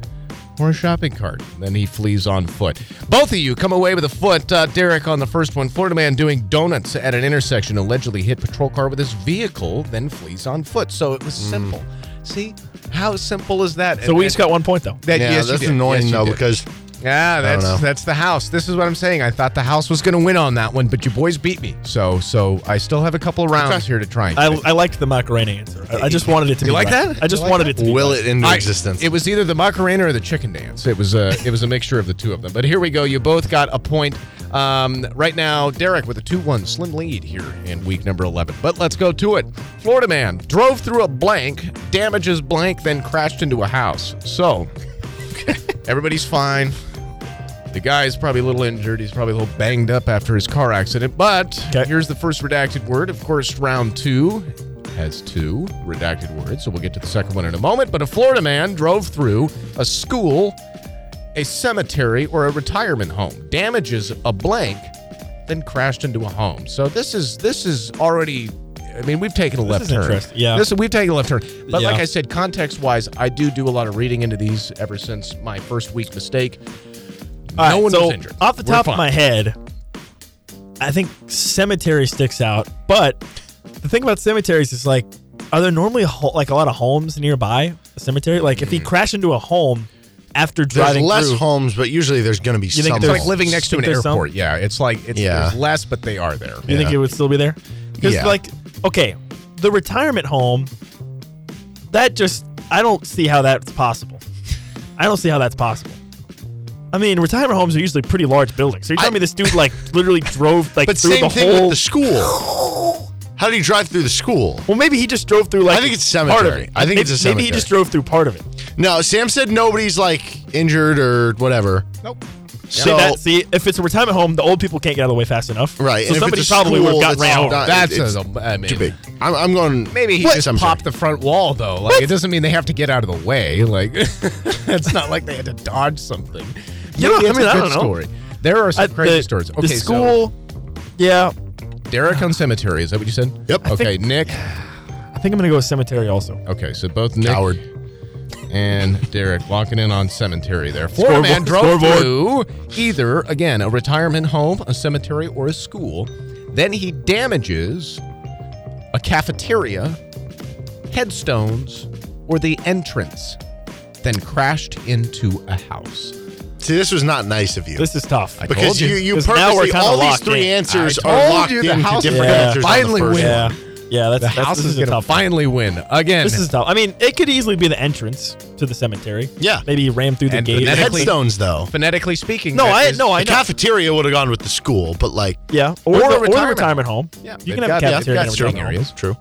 or a shopping cart. Then he flees on foot. Both of you come away with a foot. Uh, Derek on the first one. Florida man doing donuts at an intersection allegedly hit patrol car with his vehicle, then flees on foot. So it was simple. See how simple is that? So we just got one point though. that. yeah, yes, you that's did. annoying Yes, you though did. because Yeah, that's that's the house. This is what I'm saying. I thought the house was going to win on that one, but you boys beat me. So so I still have a couple of rounds here to try. And I, I liked the Macarena answer. I, I just wanted it to You be like right. that? I just You like wanted that? it to be Will right. it into I- existence? It was either the Macarena or the chicken dance. It was a it was a mixture of the two of them. But here we go. You both got a point. Um, right now, Derek with a 2-1 slim lead here in week number 11. But let's go to it. Florida man drove through a blank, damages blank, then crashed into a house. So everybody's fine. The guy is probably a little injured. He's probably a little banged up after his car accident. But here's the first redacted word. Of course, round two has two redacted words. So we'll get to the second one in a moment. But a Florida man drove through a school, a cemetery, or a retirement home, damages a blank, then crashed into a home. So this is this is already. I mean, we've taken a left is turn. Yeah. This we've taken a left turn. But like I said, context wise, I do do a lot of reading into these ever since my first week mistake. All no right, one so was injured. Off the We're top fine. of my head, I think cemetery sticks out. But the thing about cemeteries is like, are there normally ho- like a lot of homes nearby a cemetery? Like if he crashed into a home after Mm. There's driving less through, homes, but usually there's going to be You think some. It's like living next to an think there's some? airport. Yeah, it's like it's Yeah. there's less, but they are there. you think it would still be there? Because Yeah. like, okay, the retirement home, that just I don't see how that's possible. I don't see how that's possible. I mean, retirement homes are usually pretty large buildings. So you're telling me this dude like literally drove like but through same the thing whole with the school. How did he drive through the school? Well, maybe he just drove through like I think it's part of cemetery. it. I think maybe, it's a cemetery. Maybe he just drove through part of it. No, Sam said nobody's like injured or whatever. Nope. See, So that, see, if it's a retirement home, the old people can't get out of the way fast enough. Right, So and somebody probably would have school got that's ran over. not- That's it's a, I mean, too big. I'm, I'm going. Maybe he What? just Cemetery. popped the front wall though. Like it doesn't mean they have to get out of the way. Like it's not like they had to dodge something. You know, I mean, a I good don't know. There are some Uh, crazy the- stories. the Okay, so school, yeah. Derek on cemetery. Is that what you said? Yep. I Okay, Nick. I think I'm gonna go with cemetery also. Okay, so both Nick Coward. And Derek walking in on cemetery there. Florida man drove Scoreboard. through either, again, a retirement home, a cemetery, or a school. Then he damages a cafeteria, headstones, or the entrance. Then crashed into a house. See, this was not nice of you. This is tough. I because told you, you 'Cause now we're purposely kinda all these locked three in. answers I are told locked you the into house different is gonna answers. on the finally first win. one. yeah, yeah. That's The that's, house is is going to finally win. Again, This is tough. I mean, it could easily be the entrance to the cemetery. Yeah. Maybe ran through the And gate. The headstones, though. phonetically speaking. No, I is- no, I The know. cafeteria would have gone with the school, but like, Yeah, or, Or the, a or the retirement retirement home. Yeah, you can have got- a cafeteria they've in a got retirement certain home. areas. true.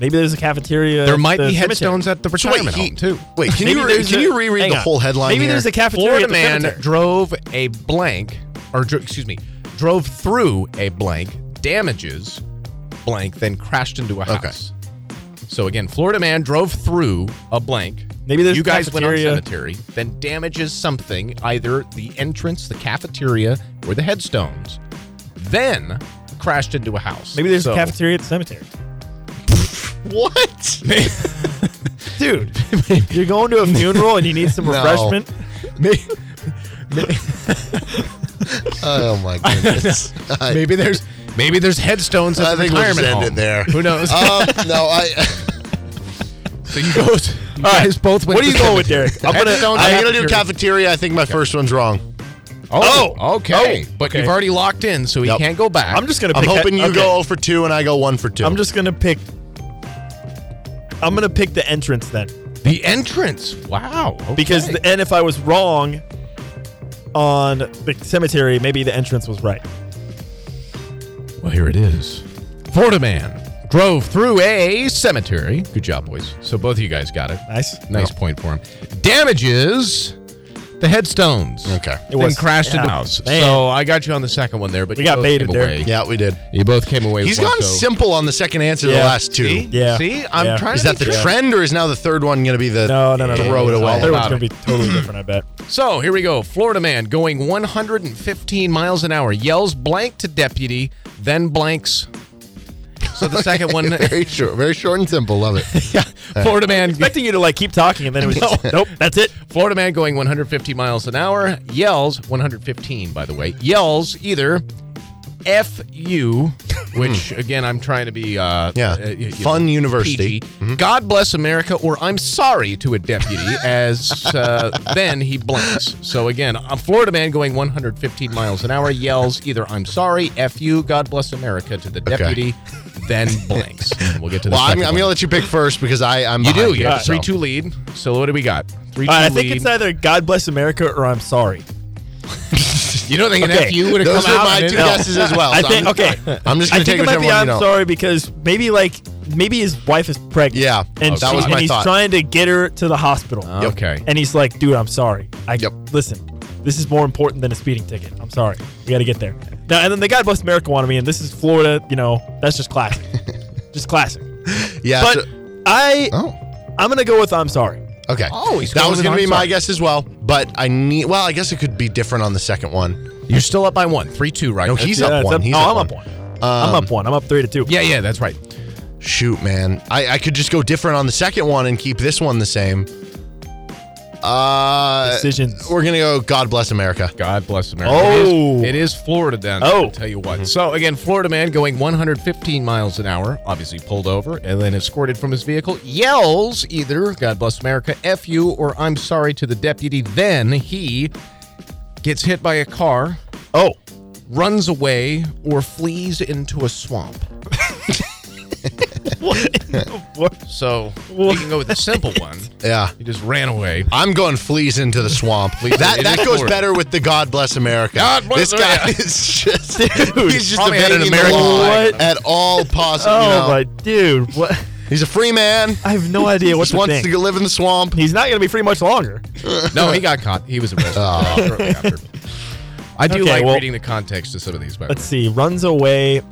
Maybe there's a cafeteria. There might the be cemetery. headstones at the retirement So wait, retirement home too. wait, can you re- can you reread the whole headline? Maybe here? there's a cafeteria Florida the man drove a blank, or excuse me, drove through a blank, damages blank, then crashed into a Okay. house. So again, Florida man drove through a blank. Maybe there's you a guys went on cafeteria. cemetery, then damages something, either the entrance, the cafeteria, or the headstones. Then crashed into a house. Maybe there's So- a cafeteria at the cemetery. what? Dude, you're going to a funeral and you need some No. refreshment. oh my goodness! Maybe there's maybe there's headstones at I the think we'll just end home. it there. Who knows? um, no, I. so you both, you guys both went. What are to you going with. Derek? I'm gonna- Headstones, I'm gonna do cafeteria. cafeteria. I think my first one's wrong. Oh, okay. But okay. you've already locked in, so he Yep. can't go back. I'm just gonna. I'm Pick hoping you okay. go 0 for two and I go one for two. I'm just gonna pick. I'm gonna pick the entrance then, the entrance. Wow. okay. because the, and if I was wrong on the cemetery, maybe the entrance was right. Well, here it is. Florida man drove through a cemetery. Good job, boys. So both of you guys got it. Nice. Nice point for him. Damages the headstones. Okay. Then was- crashed into yeah. house. Man. So I got you on the second one there, but We you got both baited came there. away. Yeah, we did. You both came away. He's with one, He's gone so- simple on the second answer. The Yeah. last two. See? Yeah. See, I'm Yeah. trying Is to that the make- trend, or is now the third one going to be the No, no, no, no. throw it away? Third one's about gonna be totally different. I bet. So here we go. Florida man going 115 miles an hour yells blank to deputy, then blanks. So the second one, very short, very short and simple. Love it. yeah, Florida man, Expecting you to like keep talking, and then it was just, nope. That's it. Florida man going 150 miles an hour yells 115 by the way yells either F you which again I'm trying to be uh, Yeah. uh, y- you Fun university. PG. God bless America, or I'm sorry to a deputy, as uh, then he blinks. So again, a Florida man going 115 miles an hour yells either I'm sorry, F you, God bless America to the deputy, then blinks. And we'll get to the Well, I'm, second I'm one. gonna let you pick first because I I'm You do. behind You have a so. three two lead. So what do we got? Three two All right, I lead. think it's either God bless America or I'm sorry. you don't think an Okay. F you would have Those come are out? my two guesses as well. I so think I'm, okay. I'm just I gonna think take it might be I'm sorry because maybe like maybe his wife is pregnant. Yeah. and, that she- was my and he's thought. trying to get her to the hospital. Okay. And he's like, dude, I'm sorry. I Yep. listen. This is more important than a speeding ticket. I'm sorry. We got to get there. Now, and then the guy America wanted me, and this is Florida. You know, that's just classic. just classic. Yeah. But so- I, oh. I'm gonna go with I'm sorry. Okay. Oh, he's that was gonna I'm be my guess as well. But I need. Well, I guess it could be different on the second one. You're still up by one. Three two, right? No, he's up one. He's oh, up I'm one. up one. I'm up one. I'm up three to two. Yeah, yeah, that's right. Shoot, man. I, I could just go different on the second one and keep this one the same. Uh, Decisions. We're gonna go. God bless America. God bless America. Oh. It is, it is Florida then. Oh. I'll tell you what. So again, Florida man going 115 miles an hour, obviously pulled over and then escorted from his vehicle, yells either God bless America, F you, or I'm sorry to the deputy. Then he gets hit by a car, Oh, runs away, or flees into a swamp. what? So we can go with the simple one. Yeah. He just ran away. I'm going flees into the swamp. Flees- that it that is goes Florida. better with the God bless America. God bless this guy America. is just he's just Probably had an evading the American law flag. at all possible. Oh you know. my dude, what? He's a free man. I have no idea what Just to wants think. to live in the swamp. He's not gonna be free much longer. No, he got caught. He was arrested Oh. shortly after. I do Okay, like well- reading the context to some of these. By the Let's see. Runs away.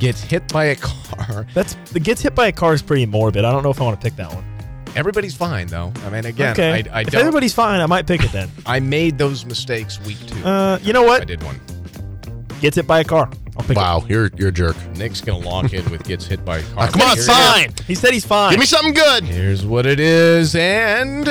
Gets hit by a car. That's the gets hit by a car is pretty morbid. I don't know if I want to pick that one. Everybody's fine though. I mean, again, okay. I, I if don't. everybody's fine, I might pick it then. I made those mistakes week two. Uh, you know what? I did one. Gets hit by a car. I'll pick Wow, you're you're a jerk. Nick's gonna lock in with gets hit by a car. Ah, come on, fine. He said he's fine. Give me something good. Here's what it is, and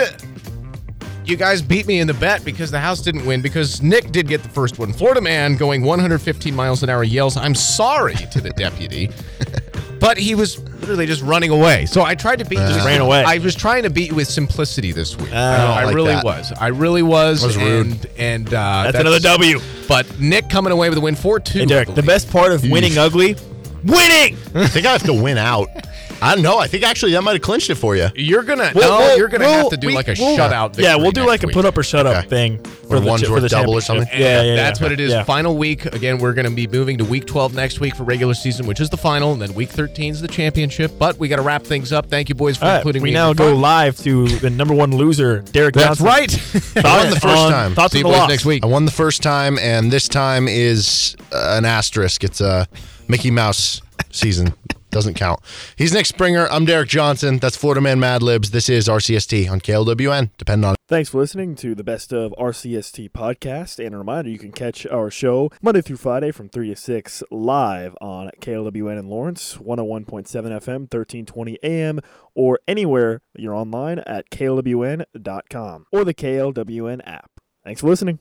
you guys beat me in the bet because the house didn't win because Nick did get the first one. Florida man going 115 miles an hour yells, "I'm sorry" to the deputy. But he was literally just running away. So I tried to beat. Just you. ran away. I was trying to beat you with simplicity this week. Oh, I I, like really that. was. I really was. That was rude. and and uh, That's, another W. But Nick coming away with a win, four two. Hey, Derek, the best part of winning ugly, winning. I think I have to win out. I don't know. I think actually that might have clinched it for you. You're gonna We'll- no. we'll- you're gonna we'll- have to do we- like a we'll- shutout. Yeah, we'll do next like a week. put up or shut up Okay. thing Or for the, one's for worth the double or something? Yeah, yeah, That's yeah. what it is. Yeah. Final week. Again, we're going to be moving to week 12 next week for regular season, which is the final, and then week 13 is the championship. But we got to wrap things up. Thank you, boys, for All right, including we me. We now go fun. live to the number one loser, Derek That's Johnson. right. I won the first on time. Thoughts See you boys loss. next week. I won the first time, and this time is uh, an asterisk. It's a Mickey Mouse season. Doesn't count. He's Nick Springer. I'm Derek Johnson. That's Florida Man Mad Libs. This is RCST on KLWN. Depend on Thanks for listening to the Best of RCST podcast. And a reminder, you can catch our show Monday through Friday from 3 to 6 live on KLWN in Lawrence, 101.7 FM, 1320 AM, or anywhere you're online at klwn.com or the KLWN app. Thanks for listening.